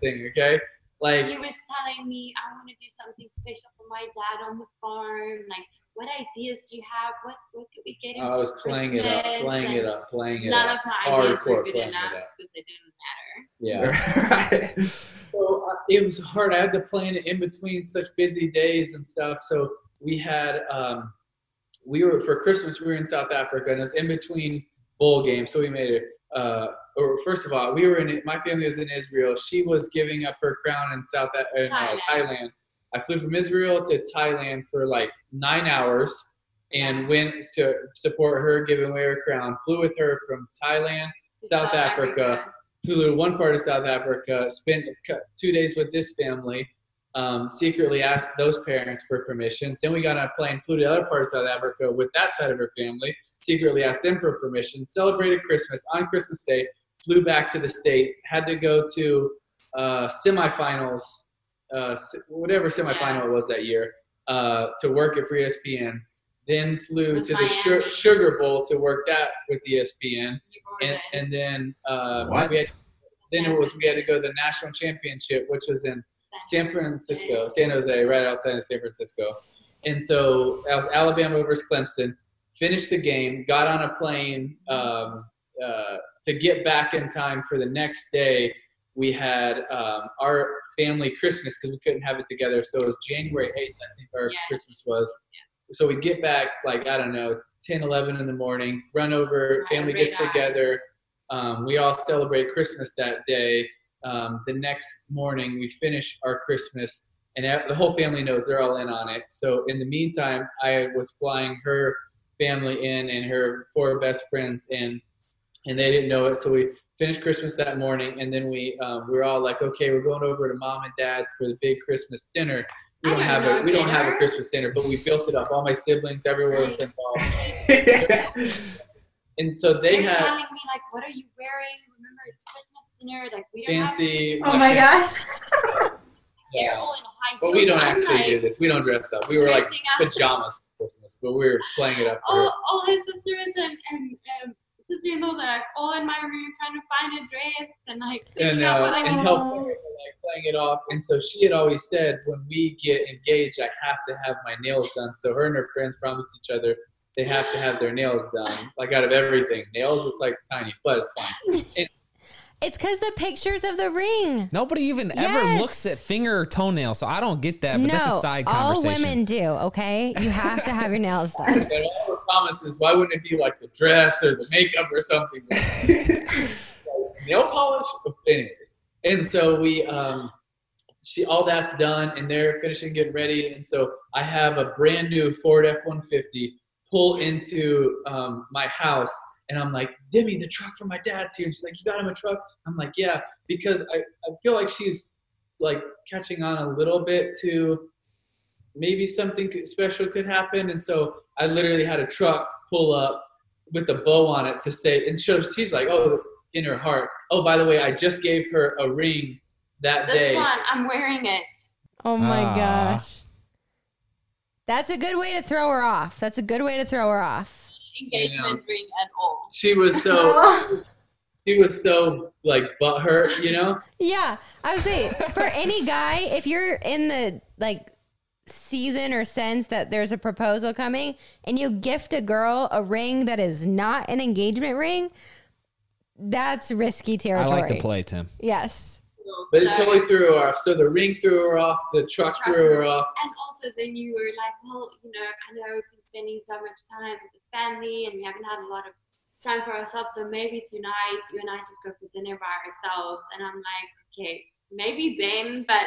thing, okay? Like He was telling me I want to do something special for my dad on the farm. Like, what ideas do you have? What what could we get him? I was for playing it up, Christmas? playing it up, playing it None up. of my ideas were Hardcore good playing enough up. because it didn't matter. Yeah. So uh, it was hard. I had to plan it in between such busy days and stuff. So we had, um, we were for Christmas. We were in South Africa, and it was in between bowl game. So we made it. Uh, or first of all, we were in. My family was in Israel. She was giving up her crown in South A- in, uh, Thailand. I flew from Israel to Thailand for like nine hours and went to support her giving away her crown. Flew with her from Thailand, South, Africa flew to one part of South Africa, spent two days with this family, um, secretly asked those parents for permission. Then we got on a plane, flew to the other part of South Africa with that side of her family, secretly asked them for permission, celebrated Christmas on Christmas Day, flew back to the States, had to go to uh, semifinals, uh, whatever semifinal it was that year, uh, to work at Free ESPN. Then flew With to the Su- Miami. Sugar Bowl to work that with ESPN and, and then uh, What? we had, then it was we had to go to the national championship, which was in San Francisco, San Jose, right outside of San Francisco. And so that was Alabama versus Clemson. Finished the game, got on a plane um, uh, to get back in time for the next day. We had um, our family Christmas because we couldn't have it together. So it was January 8th, I think our Yeah. Christmas was. So we get back like, I don't know, 10, 11 in the morning, run over, Right, family gets together. Um, we all celebrate Christmas that day. Um, the next morning, we finish our Christmas, and the whole family knows they're all in on it. So in the meantime, I was flying her family in and her four best friends in, and they didn't know it. So we finished Christmas that morning, and then we um, we were all like, okay, we're going over to mom and dad's for the big Christmas dinner. We don't don't have know a we don't have a. Christmas dinner, but we built it up. All my siblings, everyone was involved, and so they They're had telling me like, "What are you wearing? Remember, it's Christmas dinner. Like, we don't have fancy. Oh my gosh. Yeah. But we don't actually like, do this. We don't dress up. We were like pajamas for Christmas, but we were playing it up her. all, all his sisters and, and um, sister-in-laws are like all in my room trying to find a dress and like and out uh, and help her, like playing it off. And so she had always said, when we get engaged, I have to have my nails done. So her and her friends promised each other they have to have their nails done. Like out of everything, nails it's like tiny, but it's fine. It's because the pictures of the ring. Nobody even ever Yes. looks at finger or toenail, so I don't get that. But no, that's a side all conversation. women do. Okay, you have to have your nails done. But all her promises, why wouldn't it be like the dress or the makeup or something? nail polish, anyways. And so we um, she all that's done and they're finishing getting ready and so i have a brand new ford f-150 pull into um, my house and i'm like demi the truck for my dad's here and she's like you got him a truck i'm like yeah because i, I feel like she's like catching on a little bit to maybe something special could happen and so i literally had a truck pull up with a bow on it to say and so she's like oh in her heart oh by the way i just gave her a ring that This day one, I'm wearing it. Oh my Ah. gosh. That's a good way to throw her off. That's a good way to throw her off. Engagement ring at all. she was so she was so like butthurt, you know. Yeah, I would say for any guy, if you're in the like season or sense that there's a proposal coming and you gift a girl a ring that is not an engagement ring, that's risky territory. I like to play, Tim. Yes. But it So- totally threw her off. So the ring threw her off, the truck threw her off. And also, then you were like, well, you know, I know we've been spending so much time with the family and we haven't had a lot of time for ourselves. So maybe tonight you and I just go for dinner by ourselves. And I'm like, okay, maybe then, but uh,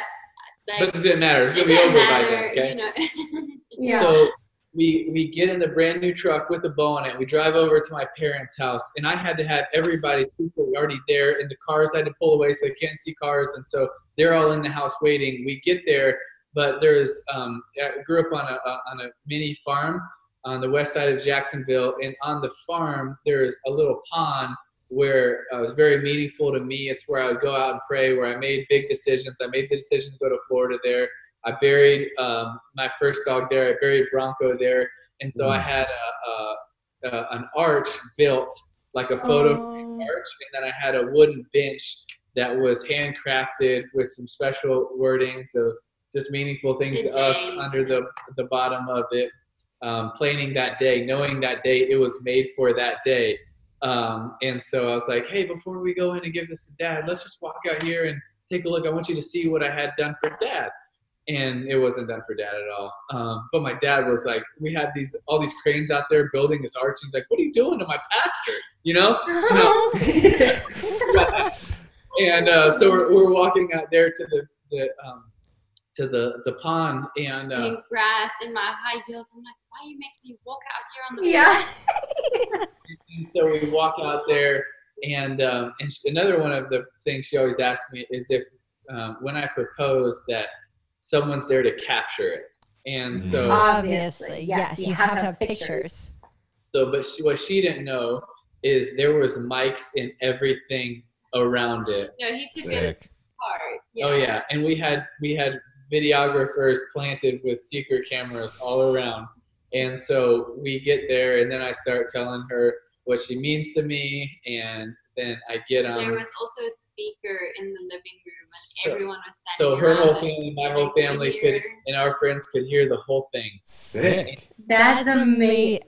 like, But it didn't matter. It's gonna be over didn't by then. Okay. you know. Yeah. So we we get in the brand new truck with the bow on it. We drive over to my parents' house, and I had to have everybody secretly already there. And the cars I had to pull away so they can't see cars, and so they're all in the house waiting. We get there, but there's um, I grew up on a, a on a mini farm on the west side of Jacksonville, and on the farm there's a little pond where uh, it was very meaningful to me. It's where I would go out and pray, where I made big decisions. I made the decision to go to Florida there. I buried um, my first dog there. I buried Bronco there, and so I had a, a, a, an arch built, like a photo Oh. arch, and then I had a wooden bench that was handcrafted with some special wording, so just meaningful things to us under the the bottom of it. Um, planning that day, knowing that day it was made for that day. Um, and so I was like, hey, before we go in and give this to dad, let's just walk out here and take a look. I want you to see what I had done for dad. And it wasn't done for dad at all. Um, but my dad was like, we had these all these cranes out there building this arch. He's like, what are you doing to my pasture? You know? You know? and uh, so we're, we're walking out there to the, the um, to the the pond, and uh, in grass in my high heels. I'm like, why are you making me walk out here on the Yeah. And so we walk out there, and um, and sh- another one of the things she always asks me is if um, when I propose that someone's there to capture it. And so, mm. Obviously. Yes, you have to have pictures. so but she, what she didn't know is there was mics in everything around it. No, he took it Sick. hard. Oh yeah, and we had we had videographers planted with secret cameras all around. And so we get there, and then I start telling her what she means to me, and then I get on. There was also a speaker in the living room, and So- everyone was so her whole family, my whole family could, and our friends could hear the whole thing. Sick. That's amazing.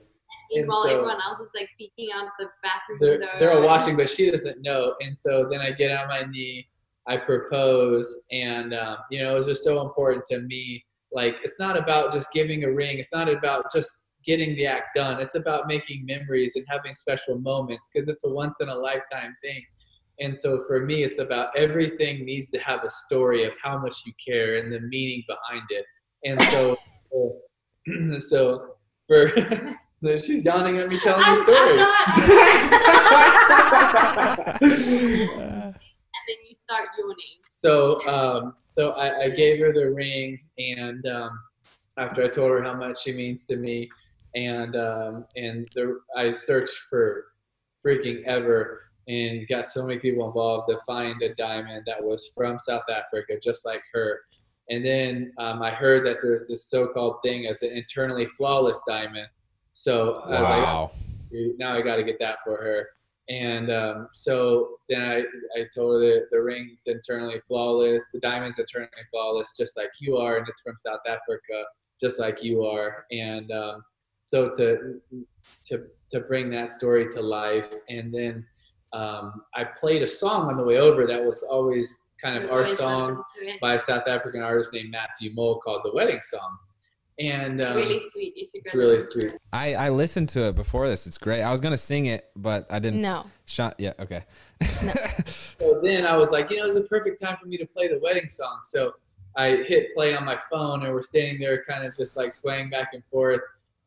And While so- everyone else is like peeking out the bathroom They're, window. they're all watching, but she doesn't know. And so then I get on my knee, I propose, and um, you know, it was just so important to me. Like, it's not about just giving a ring. It's not about just getting the act done. It's about making memories and having special moments because it's a once in a lifetime thing. And so for me, it's about everything needs to have a story of how much you care and the meaning behind it. And so, so for she's yawning at me telling I'm, the story. I'm not. and then you start yawning. so um, so I, I gave her the ring, and um, after I told her how much she means to me, and um, and the, I searched for freaking ever and got so many people involved to find a diamond that was from South Africa, just like her. And then um, I heard that there's this so-called thing as an internally flawless diamond. So I was like, now I got to get that for her. And um, so then I, I told her that the ring's internally flawless, the diamond's internally flawless, just like you are, and it's from South Africa, just like you are. And um, so to to to bring that story to life, and then um, I played a song on the way over that was always kind We of our song listen to it. by a South African artist named Matthew Mole called "The Wedding Song." And It's um, really sweet. You it's really sweet. I, I listened to it before this. It's great. I was gonna sing it, but I didn't. No. Shot. Yeah. Okay. So then I was like, you know, it's a perfect time for me to play the wedding song. So I hit play on my phone, and we're standing there, kind of just like swaying back and forth.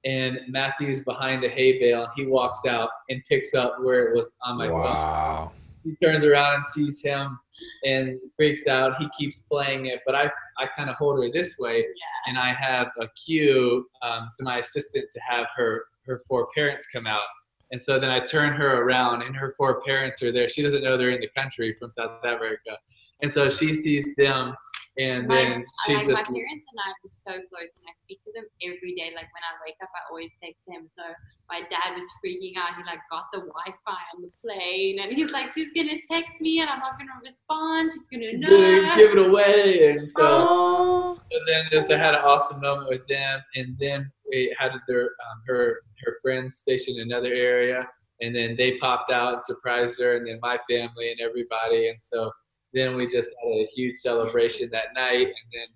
And Matthew's behind a hay bale, and he walks out and picks up where it was on my phone wow. he turns around and sees him and freaks out. He keeps playing it, but I, I kind of hold her this way, and I have a cue um, to my assistant to have her her four parents come out. And so then I turn her around, and her four parents are there. She doesn't know they're in the country from South Africa, and so she sees them, and My, then she like just my parents and I are so close, and I speak to them every day. Like when I wake up, I always text them. So my dad was freaking out. He like got the Wi-Fi on the plane, and he's like, "She's gonna text me, and I'm not gonna respond. She's gonna know." give it away, and so. Oh, And then just I had an awesome moment with them, and then we had their um, her her friends stationed in another area, and then they popped out and surprised her, and then my family and everybody, and so then we just had a huge celebration that night, and then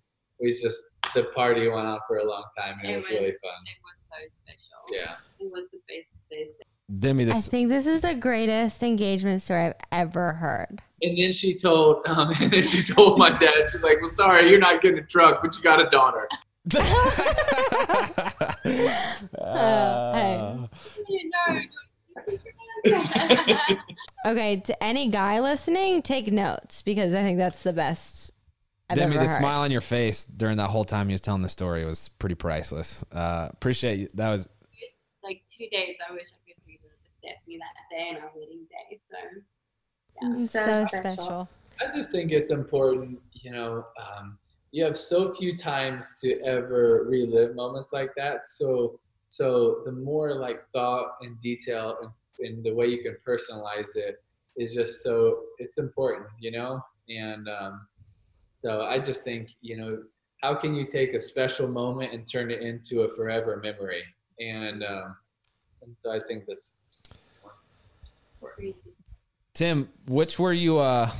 we just the party went on for a long time, and it, It was, was- really fun. It was so special. Yeah. It was the best, best. Demi, I think this is the greatest engagement story I've ever heard. And then she told, um, and then she told my dad, she's like, "Well, sorry, you're not getting a truck, but you got a daughter." hey. You know, Okay, to any guy listening, take notes because I think that's the best I've Demi, ever the heard. smile on your face during that whole time you was telling the story was pretty priceless. Uh, appreciate you. That was like two days. I wish I could relive it. Definitely that day and our wedding day. So yeah, Mm, so, special. I just think it's important, you know, um, you have so few times to ever relive moments like that. So, so the more like thought and detail and, and the way you can personalize it is just so it's important, you know. And um, so I just think, you know, how can you take a special moment and turn it into a forever memory? And um, and so I think that's. Tim. Which were you? Uh,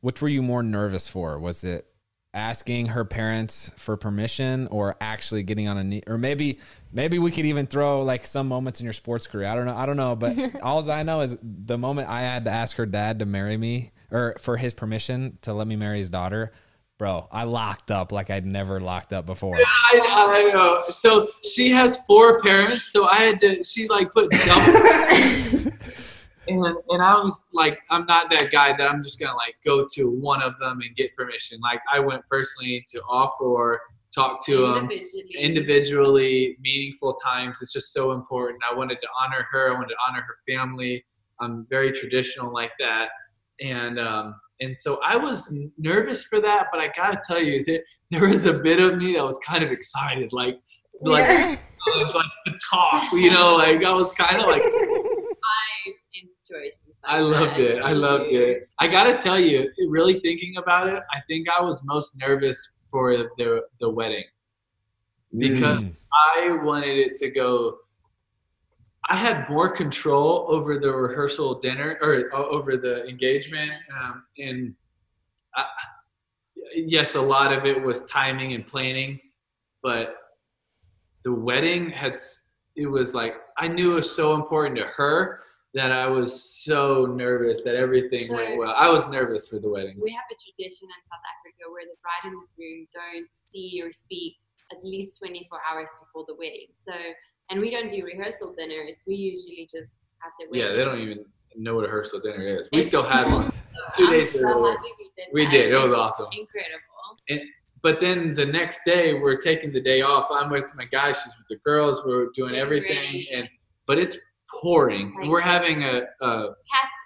which were you more nervous for? Was it asking her parents for permission, or actually getting on a knee? Or maybe, maybe we could even throw like some moments in your sports career. I don't know. I don't know. But all I know is the moment I had to ask her dad to marry me, or for his permission to let me marry his daughter. Bro, I locked up like I'd never locked up before. I, I know. So she has four parents, so I had to. She like put double. And and I was like, I'm not that guy that I'm just gonna like go to one of them and get permission. Like I went personally to all four, talk to them individually. individually, meaningful times. It's just so important. I wanted to honor her. I wanted to honor her family. I'm very traditional like that, and um, and so I was nervous for that. But I gotta tell you, there, there was a bit of me that was kind of excited, like like Yeah. it's like the talk, you know, like I was kind of like I in situations. Like I loved that. it. I loved it. I gotta tell you, really thinking about it, I think I was most nervous for the the wedding because Mm. I wanted it to go. I had more control over the rehearsal dinner or over the engagement, um, and I, yes, a lot of it was timing and planning, but the wedding had it was like I knew it was so important to her that I was so nervous that everything So- went well. I was nervous for the wedding. We have a tradition in South Africa where the bride and the groom don't see or speak at least 24 hours before the wedding. So, and we don't do rehearsal dinners. We usually just have the wedding. Yeah, they don't even know what a rehearsal dinner is. We It's- still had one two days so earlier. we did We did. It was awesome. Incredible. But then the next day, we're taking the day off. I'm with my guys. She's with the girls. We're doing everything, great. and but it's pouring. Like- We're having a a,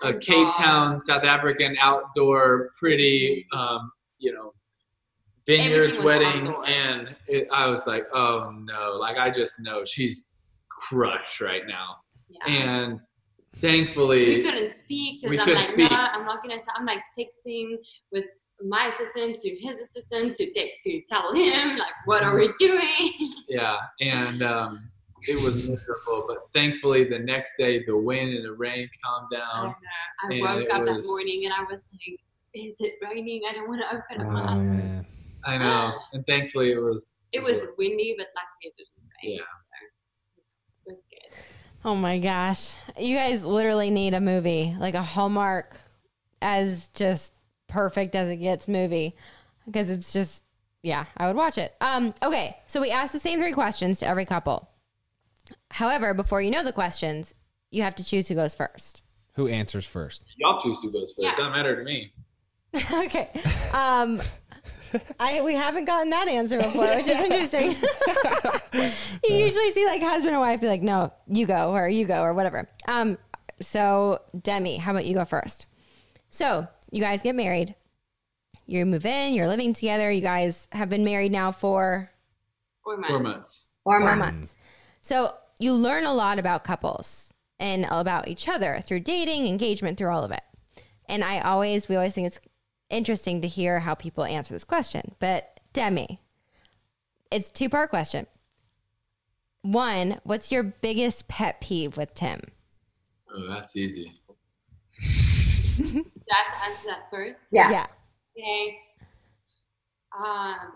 a Cape dogs. Town, South African outdoor, pretty, um, you know, vineyards wedding, outdoor. and it, I was like, oh no! Like I just know she's crushed right now, Yeah. and thankfully, we couldn't speak because I'm like, speak. no, I'm not gonna. I'm like texting with my assistant to his assistant to take to tell him like, what are we doing? yeah, and um, it was miserable. But thankfully, the next day, the wind and the rain calmed down. don't. I woke up was- that morning and I was like, is it raining? I don't want to open Oh my eyes. man. I know, and thankfully, it was. It was windy, but luckily it didn't rain. Yeah. So it was good. Oh my gosh. You guys literally need a movie, like a Hallmark as just perfect as it gets movie because it's just yeah, I would watch it. Um, okay, so we asked the same three questions to every couple. However, before you know the questions, you have to choose who goes first. Who answers first? Y'all choose who goes first. Yeah. Doesn't matter to me. okay. Um, I we haven't gotten that answer before, which is interesting. you usually see like husband and wife be like, "No, you go," or "You go," or whatever. Um, so Demi, how about you go first? So you guys get married. You move in. You're living together. You guys have been married now for Four months. Four months. Four four months. months. So you learn a lot about couples and about each other through dating, engagement, through all of it. And I always, we always think it's interesting to hear how people answer this question. But Demi, it's two part question. One, what's your biggest pet peeve with Tim? Oh, that's easy. Do I have to answer that first? Yeah. Yeah. Okay. Um,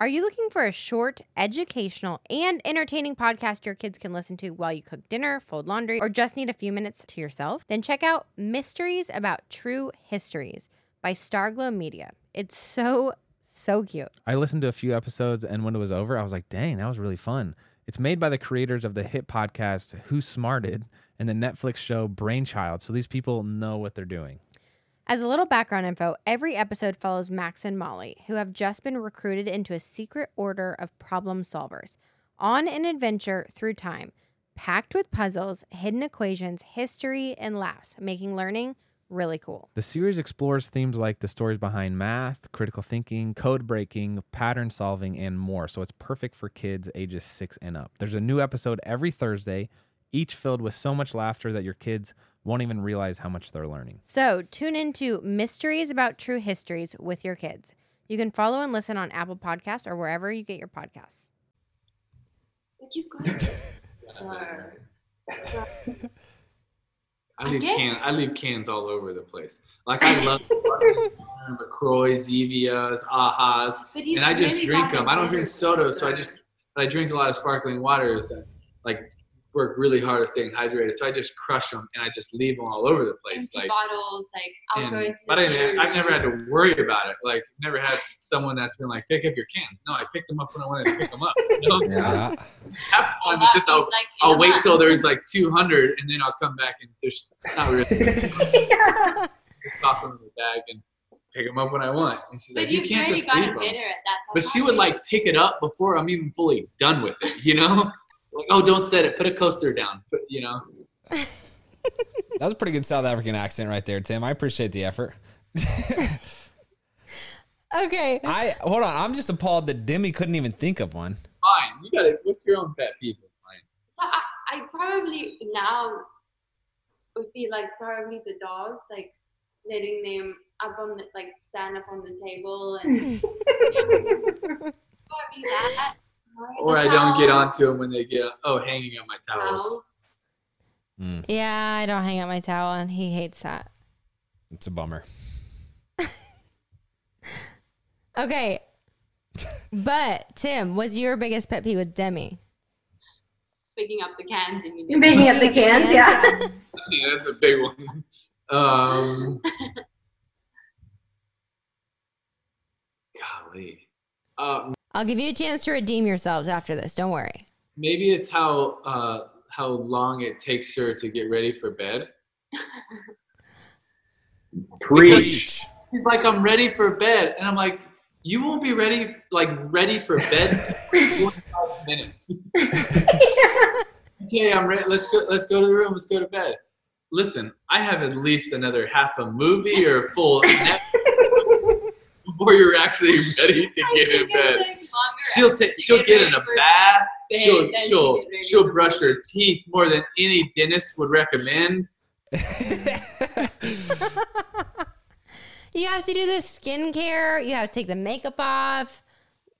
Are you looking for a short, educational, and entertaining podcast your kids can listen to while you cook dinner, fold laundry, or just need a few minutes to yourself? Then check out Mysteries About True Histories by Starglow Media. It's so, so cute. I listened to a few episodes, and when it was over, I was like, dang, that was really fun. It's made by the creators of the hit podcast Who Smarted and the Netflix show Brainchild. So these people know what they're doing. As a little background info, every episode follows Max and Molly, who have just been recruited into a secret order of problem solvers on an adventure through time, packed with puzzles, hidden equations, history, and laughs, making learning really cool. The series explores themes like the stories behind math, critical thinking, code breaking, pattern solving, and more. So it's perfect for kids ages six and up. There's a new episode every Thursday, each filled with so much laughter that your kids won't even realize how much they're learning. So tune into Mysteries About True Histories with your kids. You can follow and listen on Apple Podcasts or wherever you get your podcasts. but you've got. I I leave guess- cans. I leave cans all over the place. Like I love LaCroix, Zevias, Ahas, But and I just really drink them. I don't drink soda, so I just but I drink a lot of sparkling waters that like work really hard at staying hydrated. So I just crush them and I just leave them all over the place. empty Like, bottles. Like I'll go and, into. but the I didn't, theater I've never had to worry about it. Like, never had someone that's been like, pick up your cans. No, I picked them up when I wanted to pick them up. You know? Yeah. Half the time it's just I'll, Like, I'll a wait till there's like 200 and then I'll come back and just not really. yeah. just toss them in the bag and pick them up when I want. And she's But like, you you've can't just leave gotten them. better at that. But she would like pick it up before I'm even fully done with it, you know? Like, oh, don't set it. Put a coaster down. Put, you know? That was a pretty good South African accent right there, Tim. I appreciate the effort. Okay. I hold on. I'm just appalled that Demi couldn't even think of one. Fine. You got it. What's your own pet peeve? Fine. So I, I probably now would be like probably the dogs, like letting them up on the like stand up on the table and probably that. Or The I don't get onto them when they get, oh, hanging up my towels. towels. Yeah, I don't hang up my towel, and he hates that. It's a bummer. Okay. But Tim, what's your biggest pet peeve with Demi? Picking up the cans immediately. Picking up the cans, yeah. Yeah, that's a big one. Um, golly. Uh, I'll give you a chance to redeem yourselves after this. Don't worry. maybe it's how uh, how long it takes her to get ready for bed. Preach. She's like, I'm ready for bed, and I'm like, you won't be ready, like ready for bed for 45 minutes. okay, I'm ready. Let's go. Let's go to the room. Let's go to bed. Listen, I have at least another half a movie or a full net before you're actually ready to get in bed. She'll take. She'll get get in a bath. bed She'll she'll she'll brush her teeth more than any dentist would recommend. You have to do the skincare. You have to take the makeup off.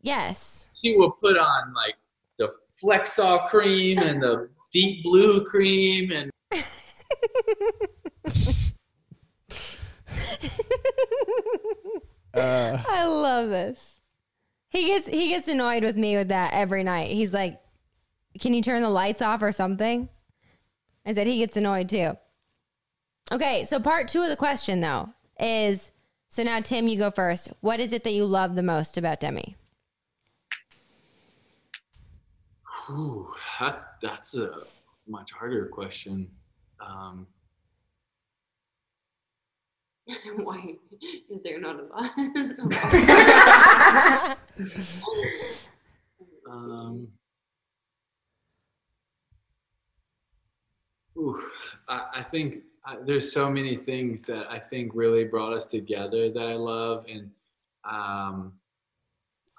Yes. She will put on like the Flexall cream and the deep blue cream and Uh, I love this. He gets he gets annoyed with me with that every night. He's like, "Can you turn the lights off or something?" I said he gets annoyed too. Okay, so part two of the question though is So now, Tim, you go first. What is it that you love the most about Demi? Ooh, that's that's a much harder question. Um, Why is there not a lot? um, ooh, I, I think I, there's so many things that I think really brought us together that I love, and um,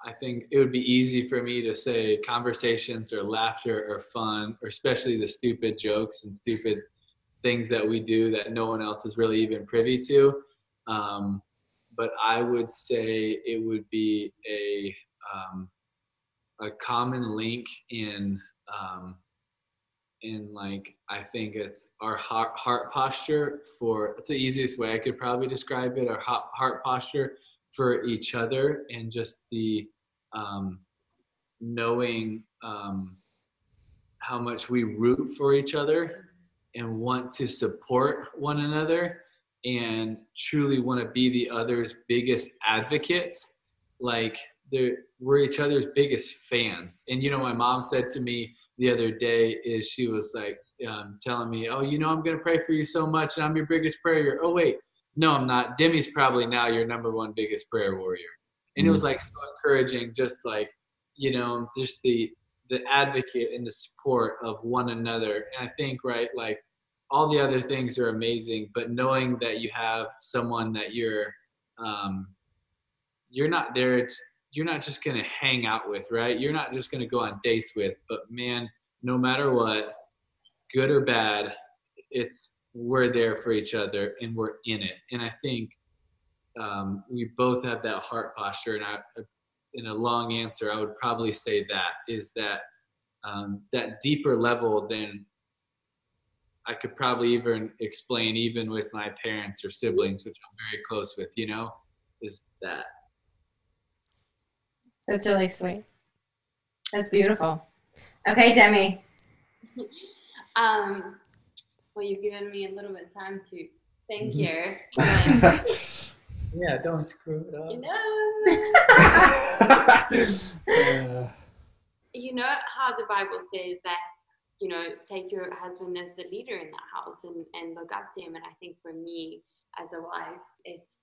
I think it would be easy for me to say conversations or laughter or fun, or especially the stupid jokes and stupid things that we do that no one else is really even privy to. Um, but I would say it would be a um, a common link in um, in like I think it's our heart, heart posture for it's the easiest way I could probably describe it. Our heart, heart posture for each other and just the um, knowing um, how much we root for each other and want to support one another and truly want to be the other's biggest advocates. Like they're, we're each other's biggest fans. And you know my mom said to me the other day is she was like um, telling me oh you know i'm going to pray for you so much and i'm your biggest prayer. Oh wait no i'm not. Demi's probably now your number one biggest prayer warrior. And it was like so encouraging just like you know just the the advocate and the support of one another. And i think right like all the other things are amazing but knowing that you have someone that you're um, you're not there you're not just going to hang out with right? You're not just going to go on dates with but man no matter what good or bad it's we're there for each other and we're in it. And i think um, we both have that heart posture and I, in a long answer i would probably say that is that um, that deeper level than I could probably even explain even with my parents or siblings, which I'm very close with, you know, is that. That's really sweet. That's beautiful. Okay, Demi. um, well, you've given me a little bit of time to think Mhm. here. But, Yeah, don't screw it up. you know, Uh, you know how the Bible says that you know take your husband as the leader in that house and, and look up to him. And I think for me as a wife, it's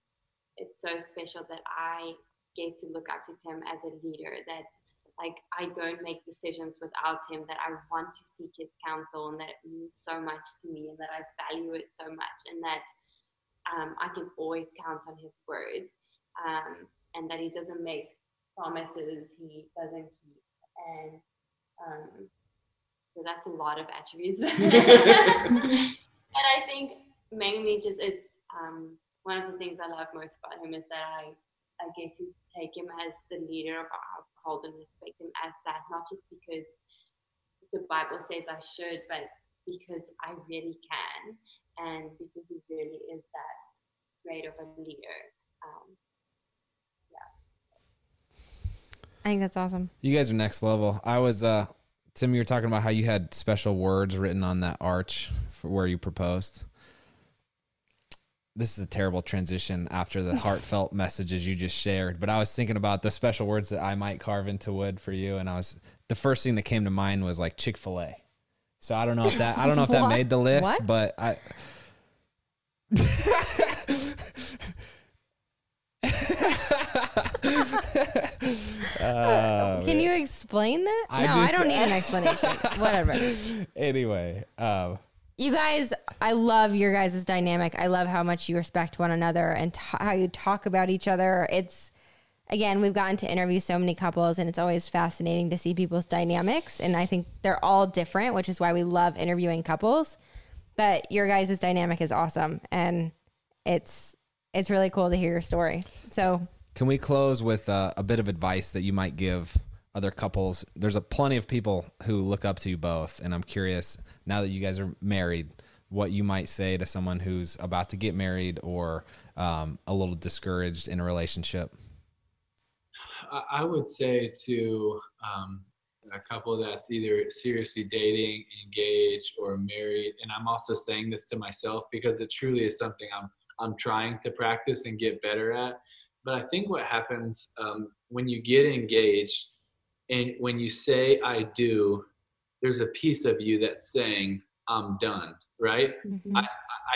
it's so special that I get to look up to Tim as a leader. That like I don't make decisions without him. That I want to seek his counsel and that it means so much to me and that I value it so much and that um, I can always count on his word um, and that he doesn't make promises he doesn't keep and um, so that's a lot of attributes and i think mainly just it's um, one of the things i love most about him is that i i get to take him as the leader of our household and respect him as that not just because the bible says i should but because i really can and because he really is that great of a leader um, I think that's awesome. you guys are next level. I was uh Tim, you were talking about how you had special words written on that arch for where you proposed. This is a terrible transition after the heartfelt messages you just shared, but I was thinking about the special words that I might carve into wood for you, and I was the first thing that came to mind was like Chick Fil A. So I don't know if that I don't know if that made the list, What? but I. Uh, Can you explain that? I no, I just- don't need an explanation. Whatever. anyway, um, You guys, I love your guys' dynamic. I love how much you respect one another and t- how you talk about each other. It's, again, we've gotten to interview so many couples, and it's always fascinating to see people's dynamics. And I think they're all different, which is why we love interviewing couples. But your guys' dynamic is awesome, and it's it's really cool to hear your story. So Can we close with uh, a bit of advice that you might give other couples? There's a plenty of people who look up to you both, and I'm curious now that you guys are married, what you might say to someone who's about to get married or um, a little discouraged in a relationship. I- I would say to um, a couple that's either seriously dating, engaged, or married, and I'm also saying this to myself because it truly is something I'm I'm trying to practice and get better at. But I think what happens um, when you get engaged and when you say I do, there's a piece of you that's saying I'm done, right? Mm-hmm. I,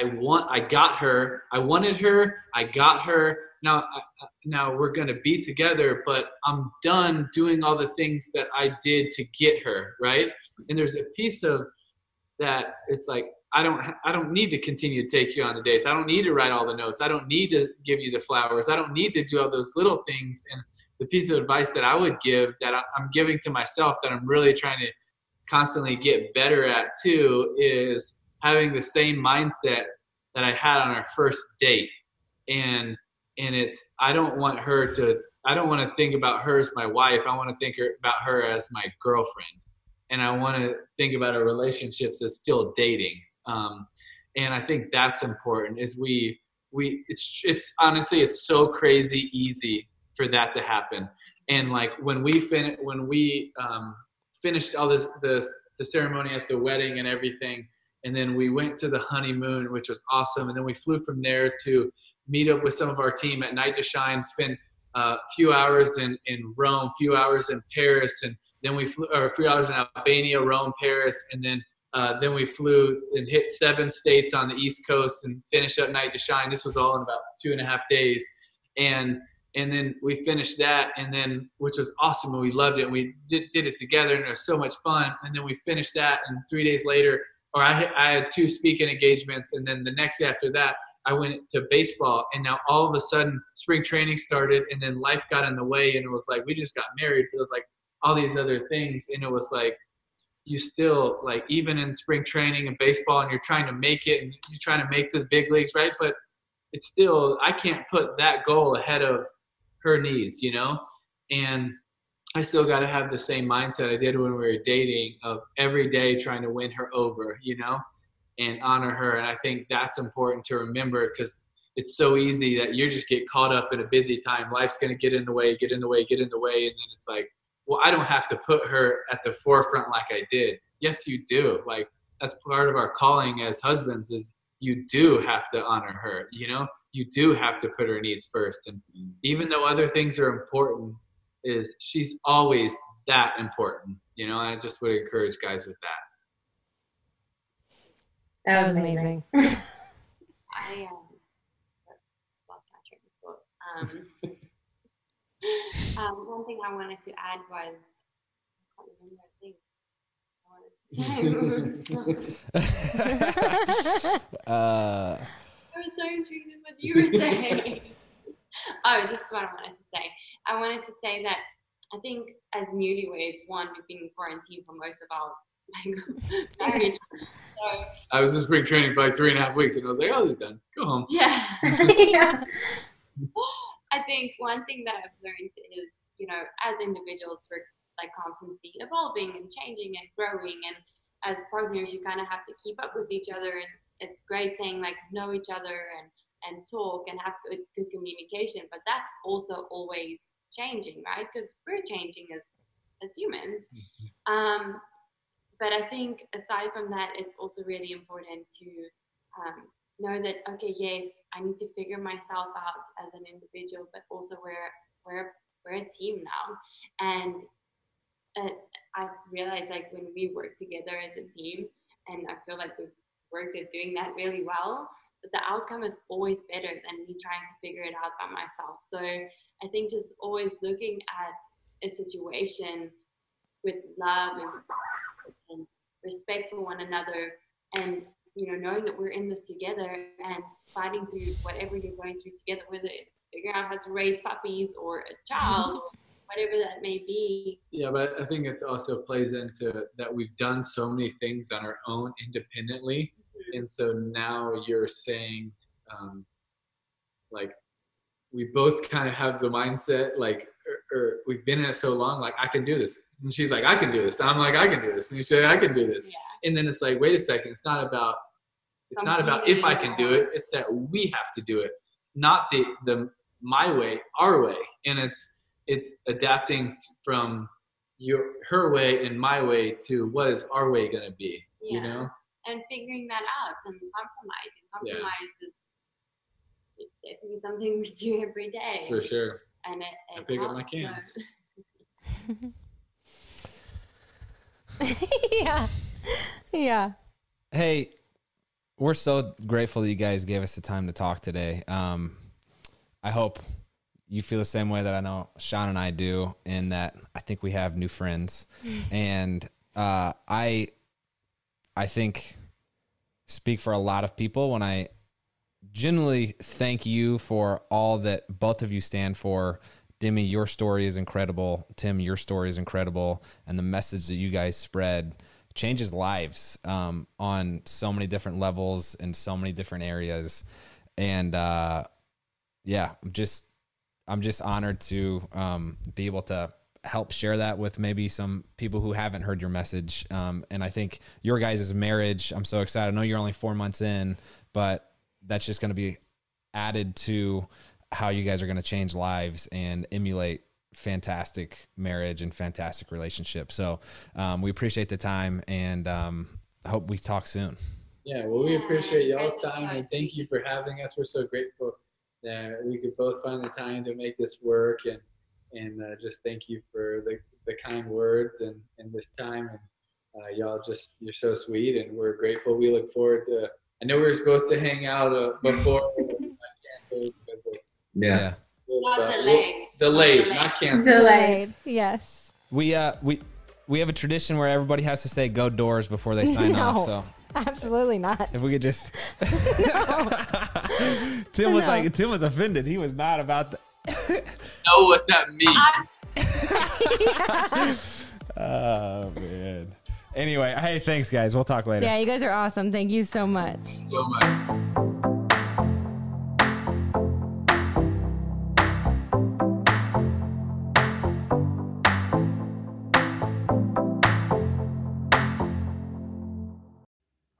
I want, I got her, I wanted her, I got her. Now, I- now we're gonna be together, but I'm done doing all the things that I did to get her, right? And there's a piece of that. It's like I don't, I don't need to continue to take you on the dates. I don't need to write all the notes. I don't need to give you the flowers. I don't need to do all those little things. And the piece of advice that I would give, that I'm giving to myself, that I'm really trying to constantly get better at too, is having the same mindset that I had on our first date. And and it's I don't want her to I don't want to think about her as my wife. I want to think about her as my girlfriend. And I want to think about our relationships as still dating. Um, and I think that's important is we we it's it's honestly it's so crazy easy for that to happen. And like when we fin when we um, finished all this the the ceremony at the wedding and everything, and then we went to the honeymoon, which was awesome. And then we flew from there to meet up with some of our team at Night to Shine, spend a few hours in, in Rome, few hours in Paris, and then we flew, or a few hours in Albania, Rome, Paris, and then uh, then we flew and hit seven states on the East Coast and finished up Night to Shine. This was all in about two and a half days, and and then we finished that, and then which was awesome, and we loved it. And we did, did it together, and it was so much fun. And then we finished that, and three days later, or I I had two speaking engagements, and then the next day after that, I went to baseball, and now all of a sudden spring training started, and then life got in the way, and it was like we just got married. It was like all these other things, and it was like you still like even in spring training and baseball, and you're trying to make it, and you're trying to make the big leagues, right? But it's still I can't put that goal ahead of her needs, you know, and I still got to have the same mindset I did when we were dating of every day trying to win her over, you know, and honor her. And I think that's important to remember because it's so easy that you just get caught up in a busy time. Life's going to get in the way, get in the way, get in the way. And then it's like, well, I don't have to put her at the forefront like I did. Yes, you do. Like that's part of our calling as husbands is you do have to honor her, you know, you do have to put her needs first. And even though other things are important, is she's always that important, you know, and I just would encourage guys with that. That was amazing. I um, lost my train of thought. Um, one thing I wanted to add was I can't remember a thing I wanted to say. uh, I was so intrigued with what you were saying. oh, this is what I wanted to say. I wanted to say that I think as newlyweds, one, we've been in quarantine for most of our like marriage. So I was in spring training for like three and a half weeks, and I was like, "Oh, this is done. Go home." yeah. yeah. I think one thing that I've learned is, you know, as individuals, we're like constantly evolving and changing and growing. And as partners, you kind of have to keep up with each other. And it's great saying like know each other and and talk and have good, good communication. But that's also always changing, right? Because we're changing as as humans. Um, but I think aside from that, it's also really important to um, know that okay, yes, I need to figure myself out as an individual, but also we're we're we're a team now, and uh, I've realized like when we work together as a team, and I feel like we've worked at doing that really well. But the outcome is always better than me trying to figure it out by myself. So I think just always looking at a situation with love and, and respect for one another and you know knowing that we're in this together and fighting through whatever you're going through together whether it's figuring out how to raise puppies or a child or whatever that may be. Yeah, but I think it also plays into that we've done so many things on our own independently, mm-hmm. and so now you're saying, um, like, we both kind of have the mindset, like, or, or we've been in it so long, like I can do this, and she's like, I can do this. And I'm like, I can do this, and she's like, I can do this, yeah. And then it's like, wait a second, it's not about, it's not about if I can do it, it's that we have to do it, not the the my way, our way, and it's it's adapting from your her way and my way to what is our way going to be you know and figuring that out and compromising Yeah. compromise is definitely something we do every day. For sure. And it, I it pick up my cans. so- yeah. Yeah. Hey, we're so grateful that you guys gave us the time to talk today. Um, I hope you feel the same way that I know Shawn and I do, in that I think we have new friends, and uh, I, I think, speak for a lot of people when I genuinely thank you for all that both of you stand for. Demi, your story is incredible. Tim, your story is incredible, and the message that you guys spread changes lives um, on so many different levels in so many different areas. And uh, yeah, I'm just I'm just honored to um, be able to help share that with maybe some people who haven't heard your message. Um, and I think your guys' marriage, I'm so excited. I know you're only four months in, but that's just going to be added to how you guys are going to change lives and emulate fantastic marriage and fantastic relationship. So um, we appreciate the time and um, hope we talk soon. Yeah, well, we appreciate you y'all's time and thank you for having us. We're so grateful that we could both find the time to make this work and and uh, just thank you for the, the kind words and, and this time and uh, y'all just you're so sweet and we're grateful. We look forward to. I know we were supposed to hang out uh, before, but we canceled because Yeah. Not delayed. delayed, Delayed. not canceled. Delayed. Yes. We uh we we have a tradition where everybody has to say go doors before they sign No. off. So Absolutely not. if we could just Tim was No. like Tim was offended. He was not about the Know what that means? Oh man. Anyway, hey, thanks guys. We'll talk later. Yeah, you guys are awesome. Thank you so much. so much.